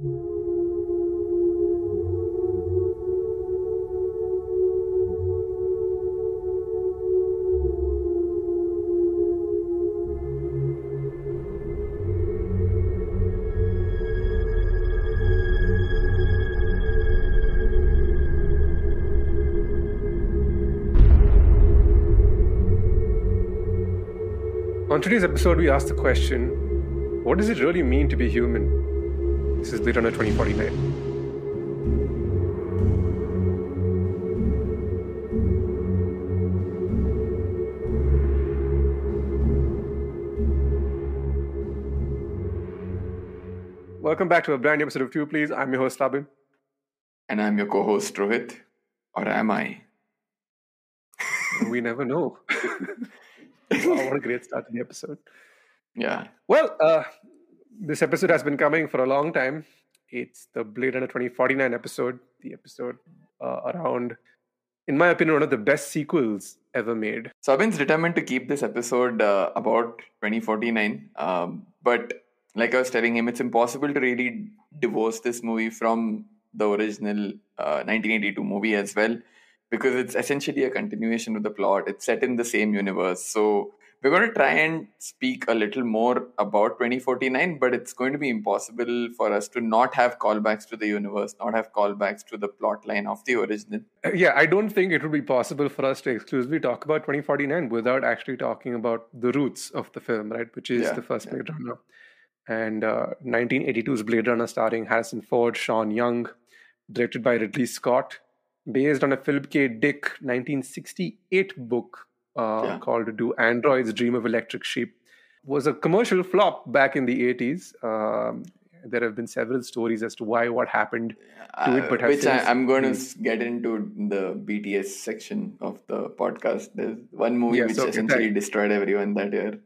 On today's episode, we ask the question what does it really mean to be human? This is Blade Runner 2049. Welcome back to a brand new episode of Two Please. I'm your host, Abhin. And I'm your co host, Rohit. Or am I? we never know. wow, what a great start to the episode. Yeah. Well, uh, this episode has been coming for a long time. It's the Blade Runner 2049 episode, the episode uh, around, in my opinion, one of the best sequels ever made. So I've been determined to keep this episode uh, about 2049. Um, but like I was telling him, it's impossible to really divorce this movie from the original 1982 uh, movie as well because it's essentially a continuation of the plot. It's set in the same universe. So we're going to try and speak a little more about 2049, but it's going to be impossible for us to not have callbacks to the universe, not have callbacks to the plot line of the original. Uh, yeah, I don't think it would be possible for us to exclusively talk about 2049 without actually talking about the roots of the film, right? Which is yeah, the first yeah. Blade Runner. And uh, 1982's Blade Runner starring Harrison Ford, Sean Young, directed by Ridley Scott based on a Philip K. Dick 1968 book uh, yeah. called "Do Androids Dream of Electric Sheep?" Was a commercial flop back in the 80s. Um, there have been several stories as to why what happened to it, but which I, am going to get into the BTS section of the podcast. There's one movie yeah, which so essentially destroyed everyone that year.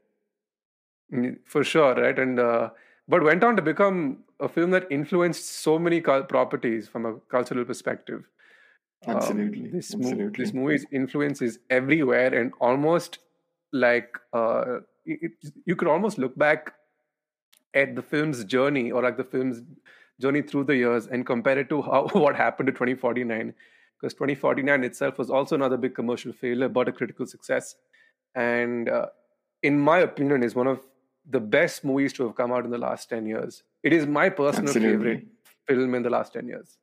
Mm, for sure, right? And uh, but went on to become a film that influenced so many properties from a cultural perspective. Absolutely. Um, this, Absolutely. Mo- this movie's influence is everywhere and almost like uh, it, you could almost look back at the film's journey or like the film's journey through the years and compare it to how what happened to 2049 because 2049 itself was also another big commercial failure but a critical success and uh, in my opinion is one of the best movies to have come out in the last 10 years it is my personal Absolutely. favorite film in the last 10 years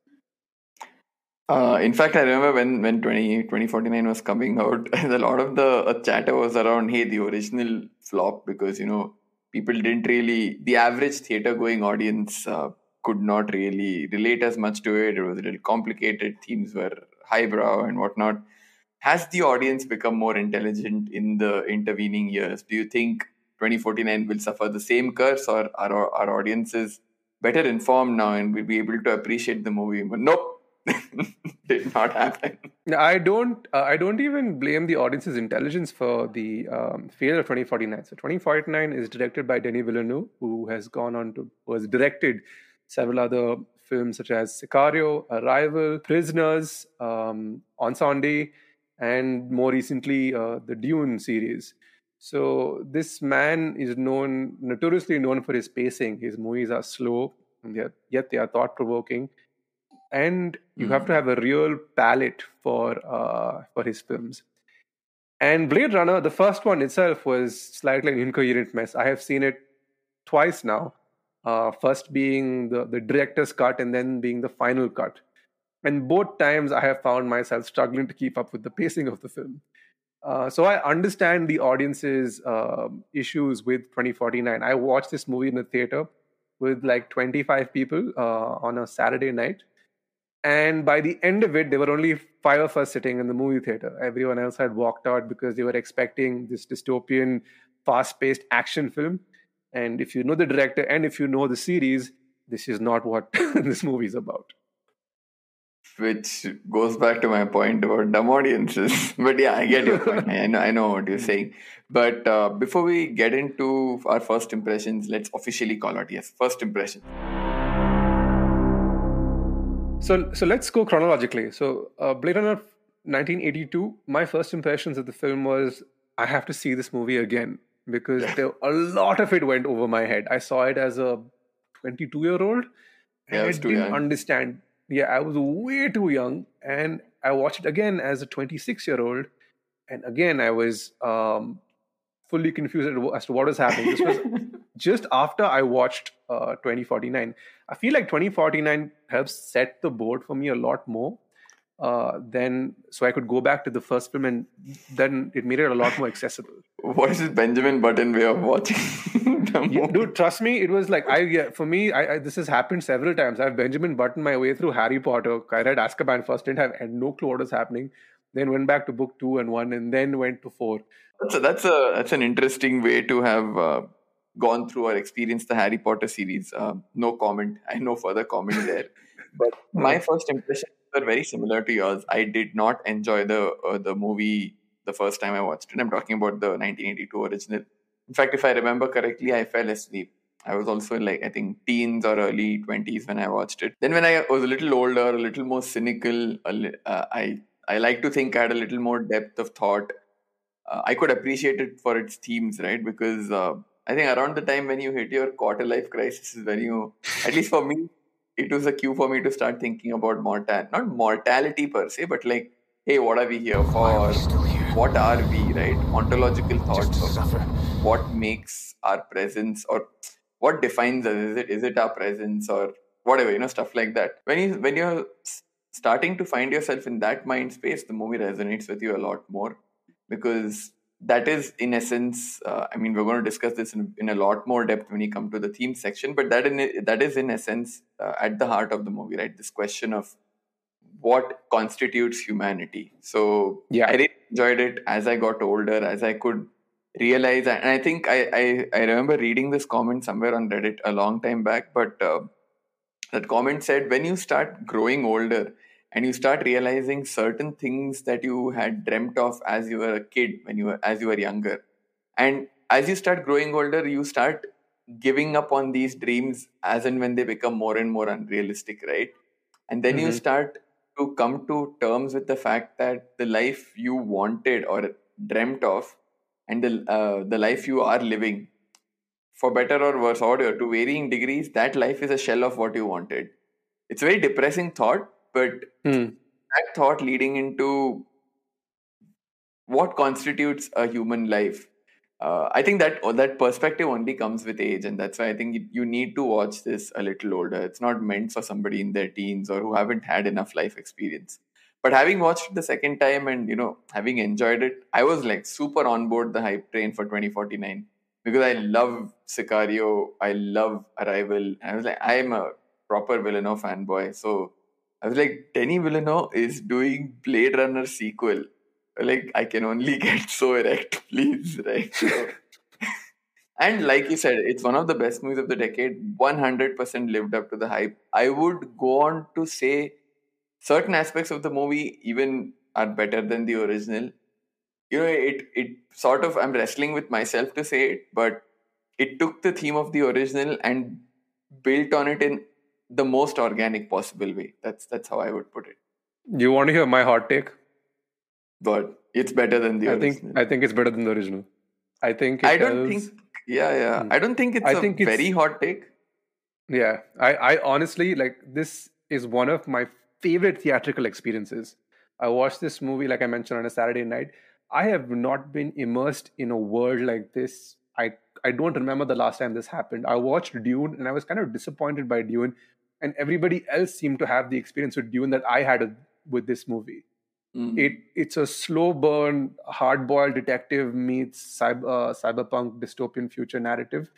uh, in fact, I remember when when 20, 2049 was coming out, a lot of the uh, chatter was around, hey, the original flop because you know people didn't really the average theater going audience uh, could not really relate as much to it. It was a little complicated. Themes were highbrow and whatnot. Has the audience become more intelligent in the intervening years? Do you think 2049 will suffer the same curse, or are our audiences better informed now and will be able to appreciate the movie? But nope did not happen. I don't. Uh, I don't even blame the audience's intelligence for the um, failure of 2049. So 2049 is directed by Denis Villeneuve, who has gone on to was directed several other films such as Sicario, Arrival, Prisoners, um, Sunday, and more recently uh, the Dune series. So this man is known, notoriously known for his pacing. His movies are slow, yet they are thought provoking and you mm. have to have a real palette for uh, for his films. And Blade Runner, the first one itself was slightly an incoherent mess. I have seen it twice now. Uh, first being the, the director's cut and then being the final cut. And both times I have found myself struggling to keep up with the pacing of the film. Uh, so I understand the audience's uh, issues with 2049. I watched this movie in the theater with like 25 people uh, on a Saturday night. And by the end of it, there were only five of us sitting in the movie theater. Everyone else had walked out because they were expecting this dystopian, fast paced action film. And if you know the director and if you know the series, this is not what this movie is about. Which goes back to my point about dumb audiences. but yeah, I get your point. I know, I know what you're saying. But uh, before we get into our first impressions, let's officially call out yes, first impression. So, so let's go chronologically. So, uh, Blade Runner 1982. My first impressions of the film was I have to see this movie again because there, a lot of it went over my head. I saw it as a 22 year old, Yeah, I I didn't young. understand. Yeah, I was way too young, and I watched it again as a 26 year old, and again I was um, fully confused as to what was happening. This was just after I watched uh, 2049. I feel like 2049 helps set the board for me a lot more. Uh, then, so I could go back to the first film, and then it made it a lot more accessible. what is this Benjamin Button way of watching the Yeah, dude, trust me, it was like I yeah, for me, I, I this has happened several times. I've Benjamin Button my way through Harry Potter. I read Azkaban first, didn't have had no clue what was happening. Then went back to book two and one, and then went to four. That's a, that's a that's an interesting way to have uh, gone through or experienced the Harry Potter series. Uh, no comment. I no further comment there. But my first impressions were very similar to yours. I did not enjoy the uh, the movie the first time I watched it. I'm talking about the 1982 original. In fact, if I remember correctly, I fell asleep. I was also like I think teens or early 20s when I watched it. Then when I was a little older, a little more cynical, uh, I I like to think I had a little more depth of thought uh, I could appreciate it for its themes, right? Because uh, I think around the time when you hit your quarter life crisis is when you, at least for me, it was a cue for me to start thinking about mortal, not mortality per se, but like, hey, what are we here for? What are we, right? Ontological thoughts of what makes our presence or what defines us. Is it is it our presence or whatever, you know, stuff like that. When you when you're starting to find yourself in that mind space, the movie resonates with you a lot more because that is in essence uh, i mean we're going to discuss this in, in a lot more depth when you come to the theme section but that in that is in essence uh, at the heart of the movie right this question of what constitutes humanity so Yeah. i really enjoyed it as i got older as i could realize and i think i i, I remember reading this comment somewhere on reddit a long time back but uh, that comment said when you start growing older and you start realizing certain things that you had dreamt of as you were a kid when you were as you were younger. And as you start growing older you start giving up on these dreams as and when they become more and more unrealistic right? And then you Mhm. start to come to terms with the fact that the life you wanted or dreamt of and the uh, the life you are living for better or worse order to varying degrees that life is a shell of what you wanted. It's a very depressing thought but Hmm. that thought leading into what constitutes a human life. Uh, i think that that perspective only comes with age and that's why i think you, you need to watch this a little older. It's not meant for somebody in their teens or who haven't had enough life experience. But having watched it the second time and you know having enjoyed it i was like super on board the hype train for 2049 because i love sicario. I love arrival. I was like i'm a proper villeneuve fanboy. So I was like, Denny Villeneuve is doing Blade Runner sequel. Like, I can only get so erect, please, right? So- and like you said, it's one of the best movies of the decade. 100% lived up to the hype. I would go on to say certain aspects of the movie even are better than the original. You know, it it sort of I'm wrestling with myself to say it, but it took the theme of the original and built on it in the most organic possible way. That's that's how I would put it. You want to hear my hot take? But it's better than the I original. think I think it's better than the original. I think it I don't tells- think. Yeah, yeah. Hmm. I don't think it's I a think it's- very hot take. Yeah, I, I honestly like this is one of my favorite theatrical experiences. I watched this movie, like I mentioned, on a Saturday night. I have not been immersed in a world like this. I I don't remember the last time this happened. I watched Dune and I was kind of disappointed by Dune, and everybody else seemed to have the experience with Dune that I had with this movie. Mm. It it's a slow burn, hard boiled detective meets cyber, uh, cyberpunk dystopian future narrative,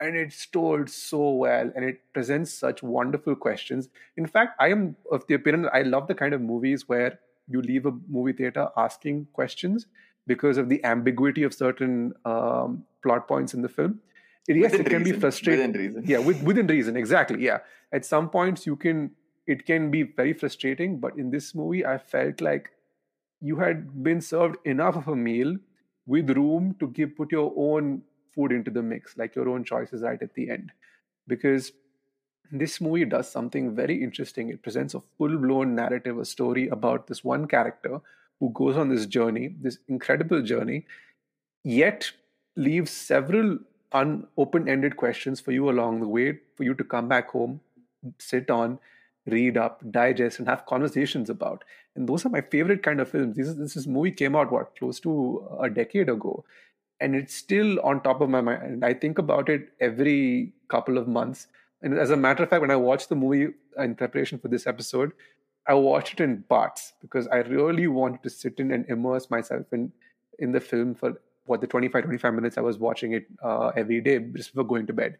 and it's told so well, and it presents such wonderful questions. In fact, I am of the opinion that I love the kind of movies where you leave a movie theater asking questions because of the ambiguity of certain um, plot points in the film. Yes, Within it can be frustrating. Within reason. yeah with, within reason exactly yeah. At some points you can it can be very frustrating but in this movie i felt like you had been served enough of a meal with room to give put your own food into the mix like your own choices right at the end. Because this movie does something very interesting. It presents a full-blown narrative a story about this one character who goes on this journey this incredible journey yet leaves several un- open-ended questions for you along the way for you to come back home sit on, read up, digest, and have conversations about. And those are my favorite kind of films. This, is, this movie came out, what, close to a decade ago. And it's still on top of my mind. I think about it every couple of months. And as a matter of fact, when I watched the movie in preparation for this episode, I watched it in parts because I really wanted to sit in and immerse myself in in the film for what the 25 25 minutes I was watching it uh, every day just before going to bed.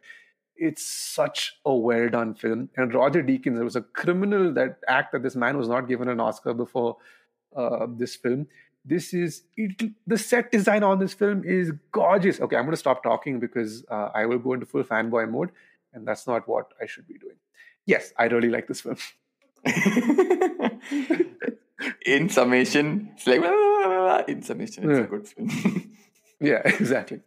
It's such a well done film. And Roger Deakins, it was a criminal that act that this man was not given an Oscar before uh, this film. This is it, the set design on this film is gorgeous. Okay, I'm going to stop talking because uh, I will go into full fanboy mode, and that's not what I should be doing. Yes, I really like this film. in summation, it's like blah, blah, blah, in summation, it's yeah. a good film. yeah, exactly.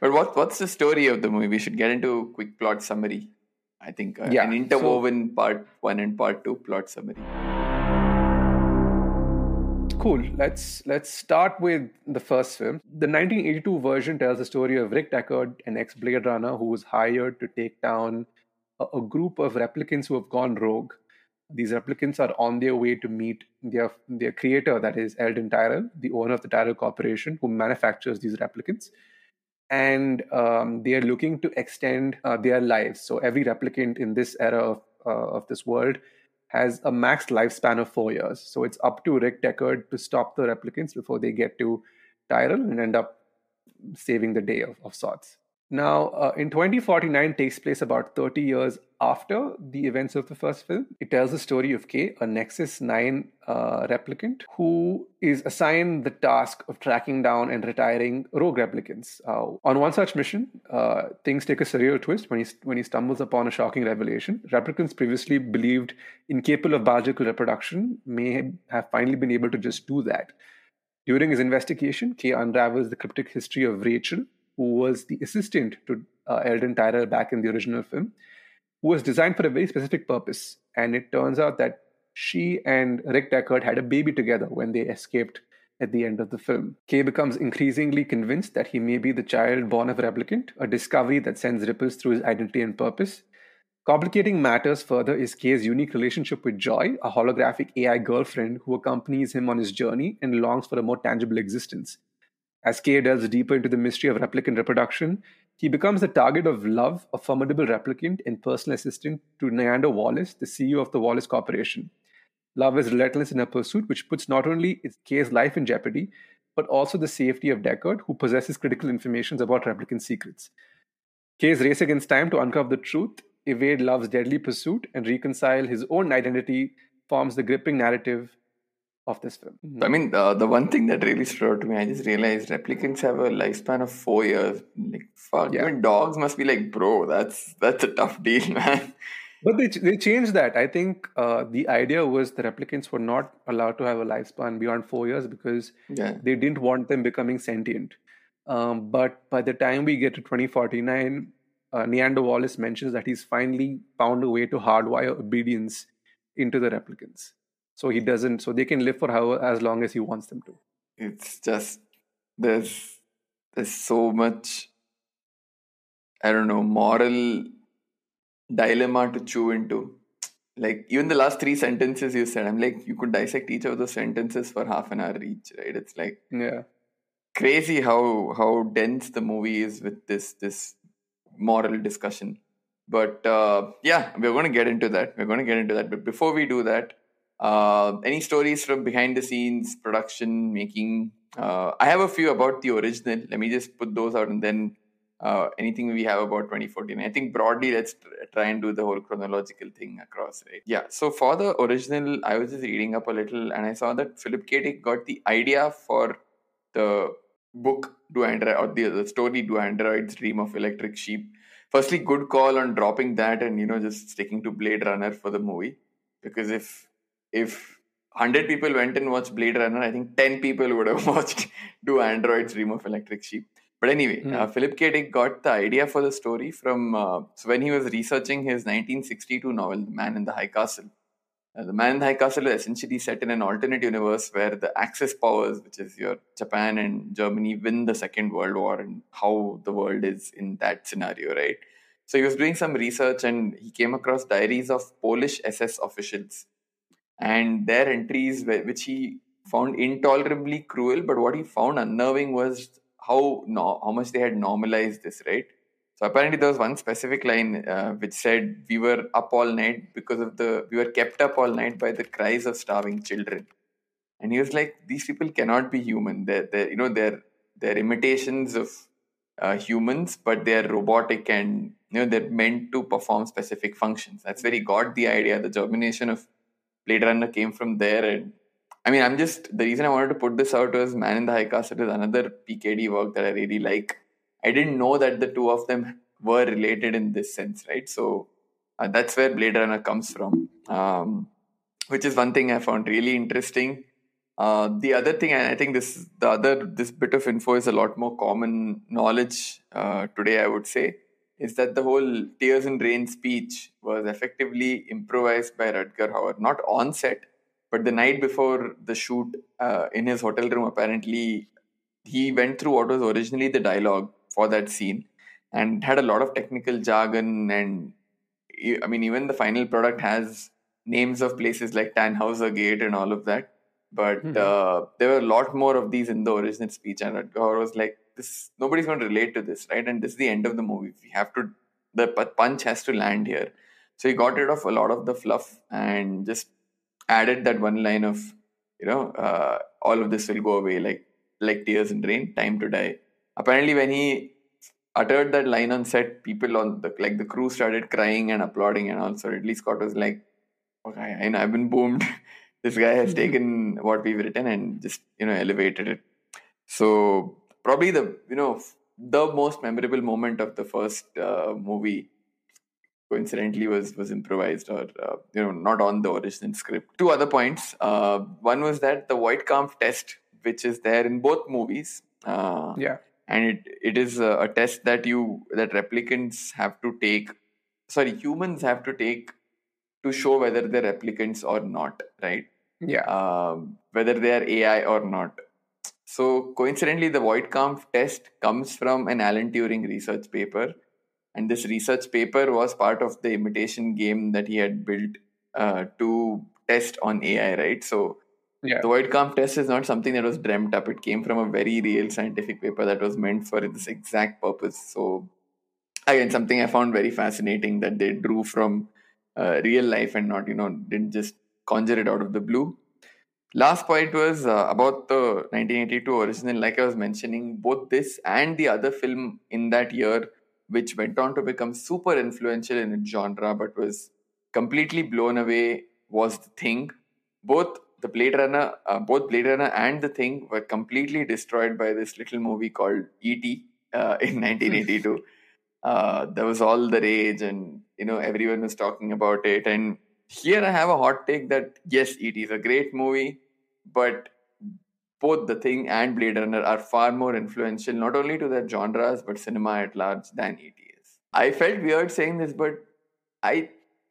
But what what's the story of the movie? We should get into a quick plot summary. I think uh, yeah, an interwoven so, part one and part two plot summary. Cool. Let's let's start with the first film. The 1982 version tells the story of Rick Deckard, an ex-Blade Runner who was hired to take down a, a group of replicants who have gone rogue these replicants are on their way to meet their their creator, that is Eldon Tyrell, the owner of the Tyrell Corporation, who manufactures these replicants. And um, they are looking to extend uh, their lives. So every replicant in this era of, uh, of this world has a max lifespan of four years. So it's up to Rick Deckard to stop the replicants before they get to Tyrell and end up saving the day of, of sorts. Now, uh, in 2049 takes place about 30 years after the events of the first film. It tells the story of K, a Nexus 9 uh, replicant, who is assigned the task of tracking down and retiring rogue replicants. Uh, on one such mission, uh, things take a surreal twist when he, when he stumbles upon a shocking revelation. Replicants previously believed incapable of biological reproduction may have finally been able to just do that. During his investigation, K unravels the cryptic history of Rachael, who was the assistant to uh, Eldon Tyrell back in the original film, who was designed for a very specific purpose. And it turns out that she and Rick Deckard had a baby together when they escaped at the end of the film. K becomes increasingly convinced that he may be the child born of a replicant, a discovery that sends ripples through his identity and purpose. Complicating matters further is K's unique relationship with Joi, a holographic AI girlfriend who accompanies him on his journey and longs for a more tangible existence. As K delves deeper into the mystery of replicant reproduction, he becomes the target of Luv, a formidable replicant and personal assistant to Niander Wallace, the CEO of the Wallace Corporation. Luv is relentless in her pursuit, which puts not only K's life in jeopardy, but also the safety of Deckard, who possesses critical information about replicant secrets. K's race against time to uncover the truth, evade Luv's deadly pursuit, and reconcile his own identity forms the gripping narrative of this film. I mean, uh, the one thing that really stood out to me, I just realized replicants have a lifespan of four years. Like, fuck, yeah. even dogs must be like, bro, that's that's a tough deal, man. But they they changed that. I think uh, the idea was the replicants were not allowed to have a lifespan beyond four years because yeah. they didn't want them becoming sentient. Um, but by the time we get to 2049, uh, Niander Wallace mentions that he's finally found a way to hardwire obedience into the replicants so he doesn't so they can live for how as long as he wants them to. It's just there's there's so much i don't know moral dilemma to chew into. Like even the last three sentences you said i'm like you could dissect each of those sentences for half an hour each right? It's like yeah. crazy how how dense the movie is with this this moral discussion. But uh, yeah we're going to get into that. We're going to get into that. But before we do that uh, any stories from behind the scenes, production, making? Uh, I have a few about the original. Let me just put those out and then uh, anything we have about 2014. I think broadly, let's try and do the whole chronological thing across, right? Yeah. So for the original, I was just reading up a little and I saw that Philip K. Dick got the idea for the book Do Android or the, the story Do Androids Dream of Electric Sheep. Firstly, good call on dropping that and you know just sticking to Blade Runner for the movie because if if 100 people went and watched Blade Runner, I think 10 people would have watched Do Androids Dream of Electric Sheep. But anyway, mm. uh, Philip K. Dick got the idea for the story from uh, so when he was researching his 1962 novel, The Man in the High Castle. Uh, the Man in the High Castle is essentially set in an alternate universe where the Axis powers, which is your Japan and Germany, win the Second World War and how the world is in that scenario, right? So he was doing some research and he came across diaries of Polish SS officials and their entries, which he found intolerably cruel. But what he found unnerving was how no, how much they had normalized this, right? So apparently there was one specific line uh, which said we were up all night because of the we were kept up all night by the cries of starving children. And he was like, these people cannot be human. They're, they're you know they're they're imitations of uh, humans, but they're robotic and you know they're meant to perform specific functions. That's where he got the idea. The germination of Blade Runner came from there, and I mean, I'm just the reason I wanted to put this out was Man in the High Castle is another PKD work that I really like. I didn't know that the two of them were related in this sense, right? So uh, that's where Blade Runner comes from, um, which is one thing I found really interesting. Uh, the other thing, and I think this the other this bit of info is a lot more common knowledge uh, today. I would say is that the whole Tears in Rain speech was effectively improvised by Rutger Hauer, not on set, but the night before the shoot uh, in his hotel room. Apparently, he went through what was originally the dialogue for that scene and had a lot of technical jargon and I mean even the final product has names of places like Tannhauser Gate and all of that. But mm-hmm. uh, there were a lot more of these in the original speech, and Rutger was like, "This nobody's going to relate to this, right? And this is the end of the movie. We have to, the punch has to land here." So he got rid of a lot of the fluff and just added that one line of, you know, uh, all of this will go away, like like tears in rain, time to die. Apparently, when he uttered that line on set, people on the like the crew started crying and applauding, and also Ridley Scott was like, "Okay, I know I've been boomed. this guy has taken what we've written and just you know elevated it." So probably the you know the most memorable moment of the first uh, movie coincidentally was was improvised or uh, you know not on the original script. Two other points uh, one was that the Voight-Kampff test which is there in both movies uh, yeah. and it it is a, a, test that you that replicants have to take sorry humans have to take to show whether they're replicants or not right? Yeah. Um, whether they are ai or not so coincidentally the Voight-Kampff test comes from an alan turing research paper and this research paper was part of the imitation game that he had built uh, to test on ai right so yeah. The Voight-Kampff test is not something that was dreamt up. It came from a very real scientific paper that was meant for this exact purpose. So, again, something I found very fascinating that they drew from uh, real life and not, you know, didn't just conjure it out of the blue. Last point was uh, about the 1982 original. Like I was mentioning, both this and the other film in that year, which went on to become super influential in its genre but was completely blown away, was The Thing. Both the Blade Runner, uh, both Blade Runner and The Thing were completely destroyed by this little movie called E.T. Uh, in 1982. uh, there was all the rage, and you know everyone was talking about it. And here I have a hot take that yes, it is a great movie, but both The Thing and Blade Runner are far more influential, not only to their genres but cinema at large than E.T. is. I felt weird saying this, but I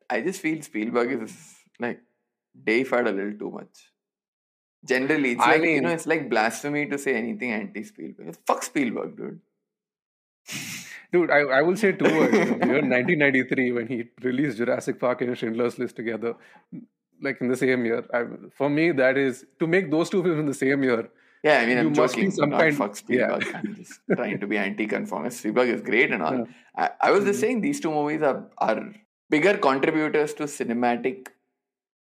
I just feel Spielberg is like deified a little too much. Generally, it's I like mean, you know, it's like blasphemy to say anything anti Spielberg. Fuck Spielberg, dude. Dude, I, I will say two words. You know, 1993 when he released Jurassic Park and Schindler's List together, like in the same year. I, for me, that is to make those two films in the same year. Yeah, I mean, I'm joking. Some kind, fuck Spielberg. Yeah. I'm just trying to be anti-conformist. Spielberg is great and all. Yeah. I, I was just mm-hmm. saying these two movies are are bigger contributors to cinematic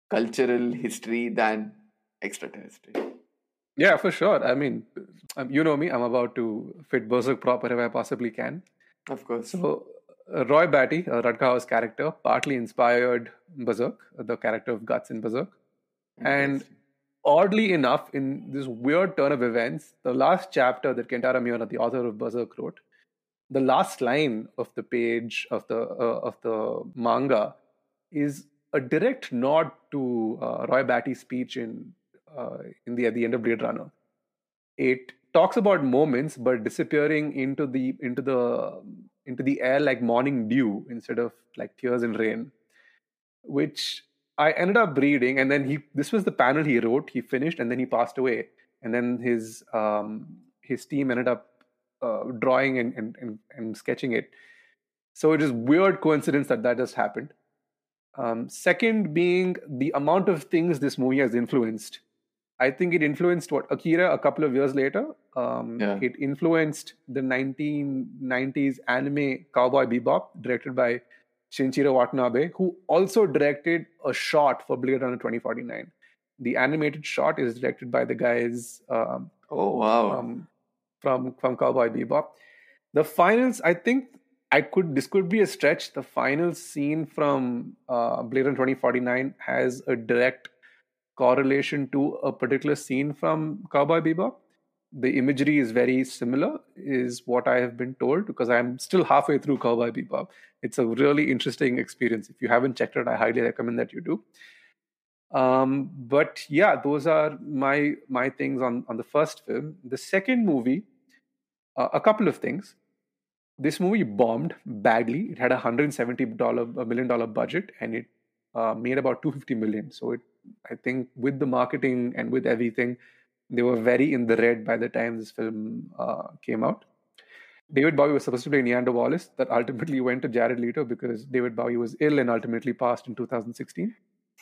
cultural history than extraterrestrial. Yeah, for sure. I mean, um, you know me, I'm about to fit Berserk proper if I possibly can. Of course. So, uh, Roy Batty, uh, Rutger character, partly inspired Berserk, the character of Guts in Berserk. And oddly enough, in this weird turn of events, the last chapter that Kentaro Miura, the author of Berserk, wrote, the last line of the page of the uh, of the manga is a direct nod to uh, Roy Batty's speech in uh, in the at the end of Blade Runner. It talks about moments, but disappearing into the into the into the air like morning dew instead of like tears and rain, which I ended up reading. And then he this was the panel he wrote. He finished, and then he passed away. And then his um, his team ended up uh, drawing and, and, and, and sketching it. So it is weird coincidence that that just happened. Um, second, being the amount of things this movie has influenced. I think it influenced what Akira a couple of years later. Um, Yeah. It influenced the 1990s anime Cowboy Bebop, directed by Shinichiro Watanabe, who also directed a shot for Blade Runner 2049. The animated shot is directed by the guys um, Oh wow. um, from from Cowboy Bebop. The finals, I think, I could this could be a stretch. The final scene from uh, Blade Runner 2049 has a direct correlation to a particular scene from Cowboy Bebop. The imagery is very similar, is what I have been told, because I'm still halfway through Cowboy Bebop. It's a really interesting experience. If you haven't checked it, I highly recommend that you do. Um, but yeah, those are my my things on on the first film. The second movie, uh, a couple of things. This movie bombed badly. It had a hundred and seventy dollar a million dollar budget, and it uh, made about two fifty million. So it, I think, with the marketing and with everything, they were very in the red by the time this film uh, came out. David Bowie was supposed to play Niander Wallace, that ultimately went to Jared Leto because David Bowie was ill and ultimately passed in 2016.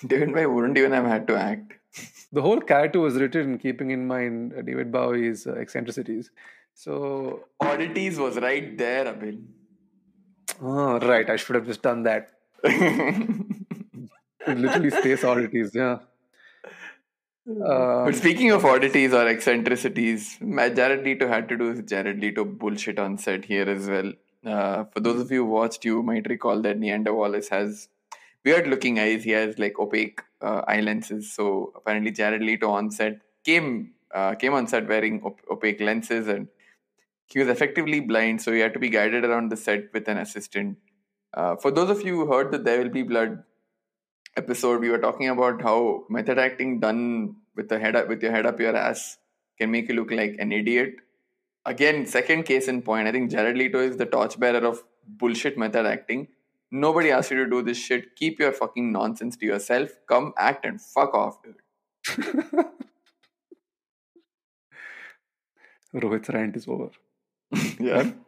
David Bowie wouldn't even have had to act. The whole character was written keeping in mind uh, David Bowie's uh, eccentricities. So, Oddities was right there, Abhin. oh, right, I should have just done that. Literally space oddities, yeah. but Um, speaking of oddities or eccentricities, Ma- Jared Leto had to do his Jared Leto bullshit on set here as well. Uh, for those of you who watched, you might recall that Niander Wallace has weird looking eyes. He has like opaque uh, eye lenses. So apparently, Jared Leto on set came uh, came on set wearing op- opaque lenses, and he was effectively blind. So he had to be guided around the set with an assistant. Uh, for those of you who heard that There Will Be Blood episode, we were talking about how method acting done with the head up, with your head up your ass can make you look like an idiot. Again, second case in point, I think Jared Leto is the torchbearer of bullshit method acting. Nobody asked you to do this shit. Keep your fucking nonsense to yourself. Come act and fuck off, dude. Rohit's rant is over. yeah.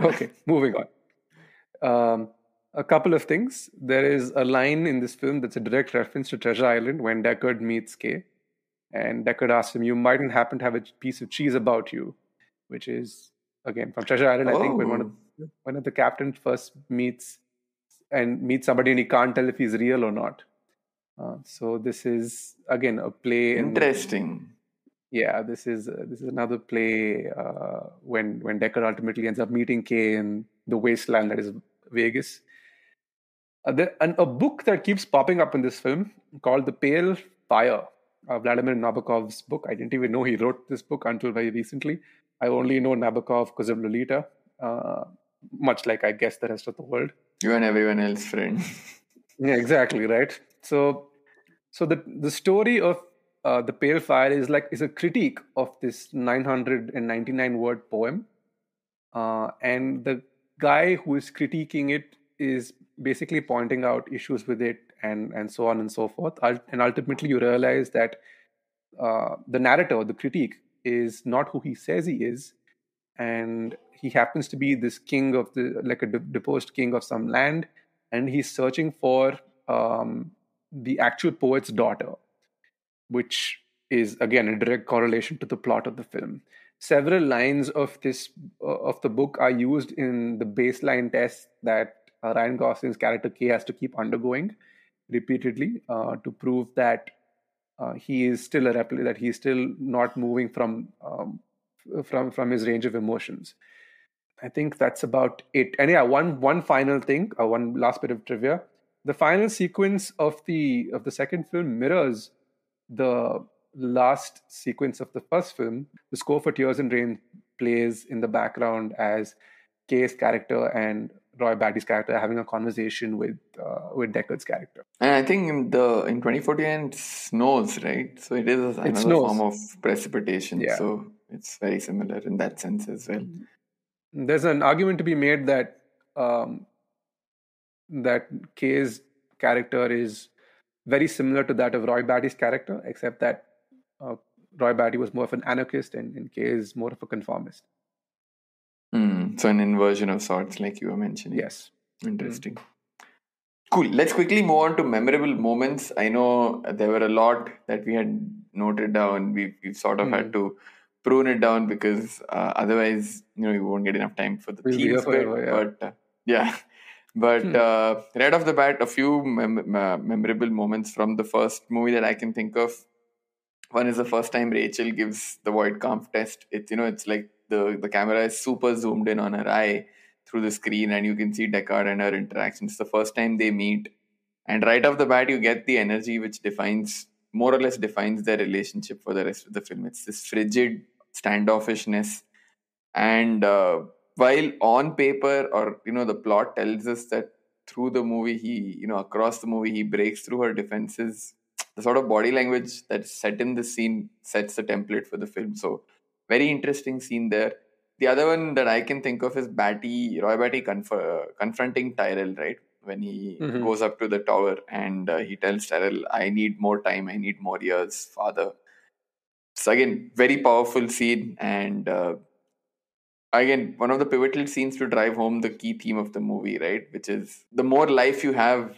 Okay, moving on. Um, a couple of things. There is a line in this film that's a direct reference to Treasure Island when Deckard meets K. And Deckard asks him, You mightn't happen to have a piece of cheese about you, which is, again, from Treasure Island, I think, when one of, Oh. one of the captains first meets and meets somebody and he can't tell if he's real or not. Uh, so this is, again, a play. in- Interesting. yeah this is uh, this is another play uh, when when Deckard ultimately ends up meeting K in the wasteland that is Vegas. Uh, there, and a book that keeps popping up in this film called The Pale Fire, uh, Vladimir Nabokov's book. I didn't even know he wrote this book until very recently. I only know Nabokov because of Lolita, uh, much like I guess the rest of the world. You and everyone else, friend. Yeah, exactly right. So, so the the story of uh, the Pale Fire is like is a critique of this 999 word poem, uh, and the guy who is critiquing it is basically pointing out issues with it and and so on and so forth. And ultimately, you realize that uh, the narrator, the critique, is not who he says he is, and he happens to be this king of the like a deposed king of some land, and he's searching for um, the actual poet's daughter, which is again a direct correlation to the plot of the film. Several lines of this uh, of the book are used in the baseline test that uh, Ryan Gosling's character K has to keep undergoing repeatedly uh, to prove that uh, he is still a repli- that he's still not moving from um, from from his range of emotions. I think that's about it. And yeah, one one final thing, uh, one last bit of trivia: the final sequence of the of the second film mirrors the last sequence of the first film. The score for Tears and Rain plays in the background as K's character and Roy Batty's character having a conversation with uh, with Deckard's character. And I think in the in 2014 it snows, right? So it is another snows. form of precipitation. Yeah. So it's very similar in that sense as well. There's an argument to be made that um, that K's character is very similar to that of Roy Batty's character, except that uh, Roy Batty was more of an anarchist and, and Kay is more of a conformist. Mm, so an inversion of sorts, like you were mentioning. Yes. Interesting. Mm. Cool. Let's quickly move on to memorable moments. I know there were a lot that we had noted down. We've, we've sort of mm. had to prune it down because uh, otherwise, you know, you won't get enough time for the we'll themes forever, bit. Yeah. But uh, yeah, but hmm. uh, right off the bat, a few mem- memorable moments from the first movie that I can think of. One is the first time Rachael gives the Voight-Kampff test. It's you know, it's like the the camera is super zoomed in on her eye through the screen, and you can see Deckard and her interactions. It's the first time they meet, and right off the bat, you get the energy which defines more or less defines their relationship for the rest of the film. It's this frigid standoffishness, and uh, while on paper or you know the plot tells us that through the movie he you know across the movie he breaks through her defenses the sort of body language that's set in the scene sets the template for the film so very interesting scene there. The other one that I can think of is Batty, Roy Batty conf- confronting Tyrell, right? When he mm-hmm. goes up to the tower and uh, he tells Tyrell, I need more time, I need more years, father. So, again, very powerful scene. And uh, again, one of the pivotal scenes to drive home the key theme of the movie, right? Which is the more life you have,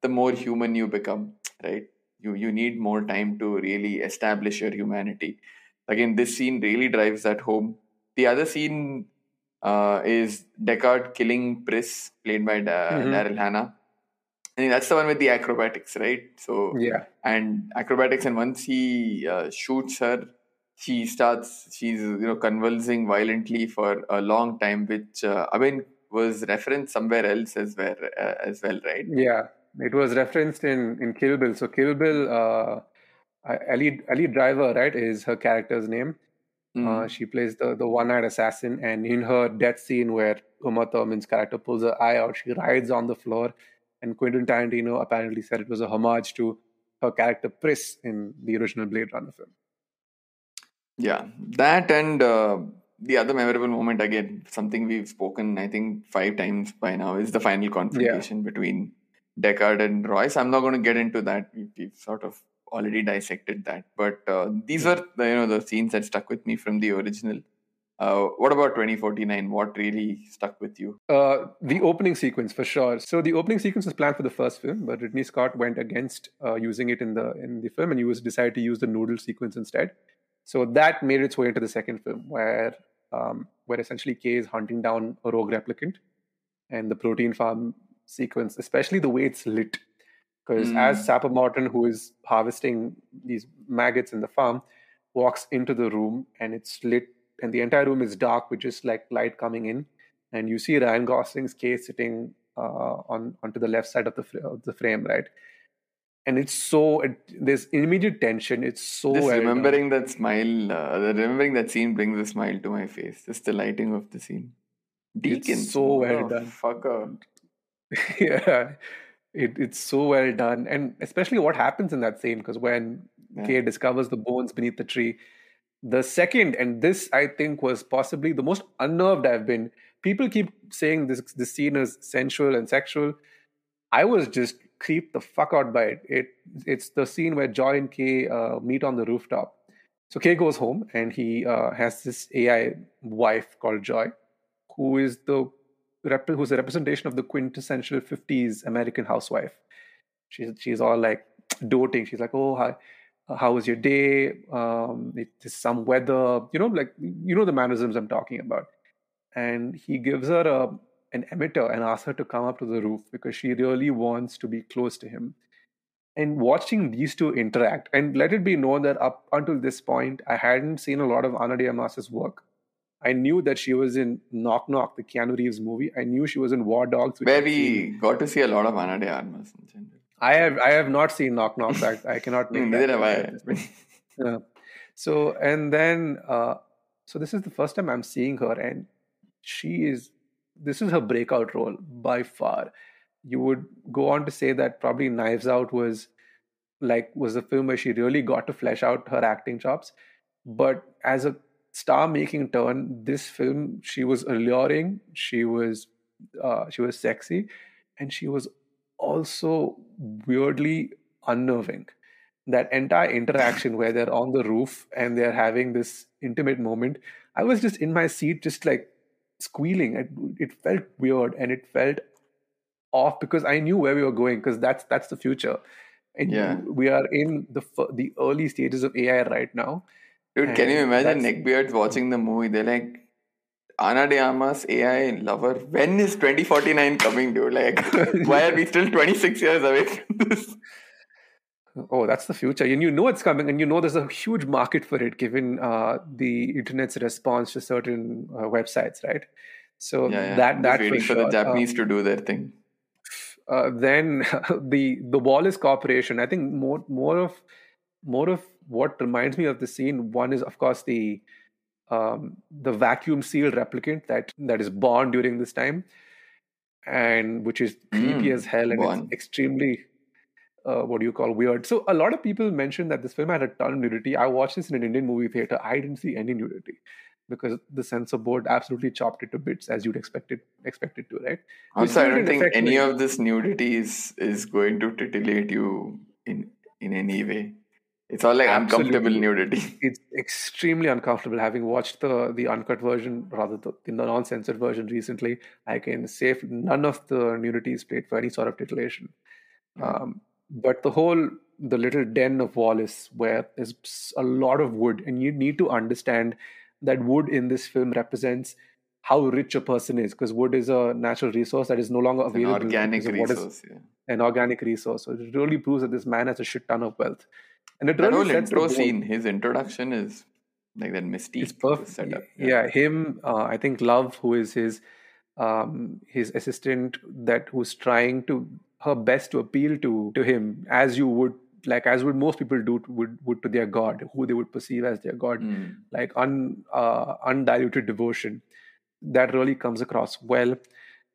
the more human you become, right? You, you need more time to really establish your humanity again, this scene really drives that home. The other scene uh, is Deckard killing Pris, played by da- mm-hmm. Daryl Hannah. I mean, that's the one with the acrobatics, right? So yeah, and acrobatics, and once he uh, shoots her, she starts. She's you know convulsing violently for a long time, which uh, I mean was referenced somewhere else as well, uh, as well, right? Yeah, it was referenced in in Kill Bill. So Kill Bill, uh, Ali Ali Driver, right, is her character's name. Mm. Uh, hmm. she plays the the one-eyed assassin, and in her death scene where Uma Thurman's character pulls her eye out, she rides on the floor, and Quentin Tarantino apparently said it was a homage to her character Pris in the original Blade Runner film. Yeah, that and uh, the other memorable moment again, something we've spoken I think five times by now, is the final confrontation yeah. between Deckard and Royce. I'm not going to get into that. We've, we've sort of already dissected that. But uh, these were the, you know the scenes that stuck with me from the original. Uh, what about 2049? What really stuck with you? Uh, the opening sequence for sure. So the opening sequence was planned for the first film, but Ridley Scott went against uh, using it in the in the film, and he was decided to use the noodle sequence instead. So that made its way into the second film, where um, where essentially K is hunting down a rogue replicant, and the protein farm sequence, especially the way it's lit, because mm. as Sapper Morton, who is harvesting these maggots in the farm, walks into the room and it's lit, and the entire room is dark with just like light coming in, and you see Ryan Gosling's case sitting uh, on onto the left side of the of the frame, right? And it's so it, there's immediate tension. It's so just remembering that smile, uh, remembering that scene brings a smile to my face. Just the lighting of the scene. Deacon, it's so well done. Fucker. yeah it, it's so well done, and especially what happens in that scene because when yeah. K discovers the bones beneath the tree, the second, and this I think was possibly the most unnerved I've been. People keep saying this this scene is sensual and sexual. I was just creeped the fuck out by it. It it's the scene where Joi and K uh, meet on the rooftop. So K goes home and he uh, has this AI wife called Joi, who is the rep- who's a representation of the quintessential 50s American housewife. She's she's all like doting. She's like, oh, hi, how was your day? Um, it's some weather, you know, like you know the mannerisms I'm talking about. And he gives her a an emitter and asks her to come up to the roof because she really wants to be close to him. And watching these two interact, and let it be known that up until this point, I hadn't seen a lot of Armas's work. I knew that she was in Knock Knock, the Keanu Reeves movie. I knew she was in War Dogs, where we got to see a lot of Ana de Armas. I have I have not seen Knock Knock. I, I cannot make Neither have I. yeah. So and then uh, so this is the first time I'm seeing her, and she is this is her breakout role by far. You would go on to say that probably Knives Out was like was the film where she really got to flesh out her acting chops. But as a star making turn this film she was alluring she was uh, she was sexy and she was also weirdly unnerving that entire interaction where they're on the roof and they're having this intimate moment i was just in my seat just like squealing. It, it felt weird and it felt off because I knew where we were going because that's that's the future. And Yeah. we are in the the early stages of AI right now. Dude, can you imagine neckbeards watching the movie? They're like, Ana de Armas, AI lover. When is 2049 coming, dude? Like, why are we still 26 years away from this? Oh, that's the future. And you know it's coming, and you know there's a huge market for it given uh, the internet's response to certain uh, websites, right? So Yeah, yeah. that that waiting for, sure. the Japanese to do their thing. Uh, then the the Wallace Corporation. I think more more of more of what reminds me of the scene. One is of course the um, the vacuum sealed replicant that that is born during this time, and which is creepy Mm, as hell and Born. it's extremely uh, what do you call weird. So a lot of people mentioned that this film had a ton of nudity. I watched this in an Indian movie theater. I didn't see any nudity because the censor board absolutely chopped it to bits as you'd expect it expect it to, right? Also, I don't think any me. of this nudity is, is going to titillate you in in any way. It's all like uncomfortable nudity. It's extremely uncomfortable. Having watched the the uncut version, rather the, the non-censored version recently, I can say none of the nudity is played for any sort of titillation. Um, but the whole the little den of Wallace, where there's a lot of wood, and you need to understand that wood in this film represents how rich a person is, because wood is a natural resource that is no longer It's an available. organic resource. Yeah. an organic resource. So it really proves that this man has a shit ton of wealth, and it That really whole the intro scene, his introduction is like that mystique It's perfect. set up. Yeah, him. Uh, I think Luv, who is his um, his assistant, that who's trying to her best to appeal to to him, as you would like, as would most people do would would to their god, who they would perceive as their god, Mm. like un uh, undiluted devotion. That really comes across well.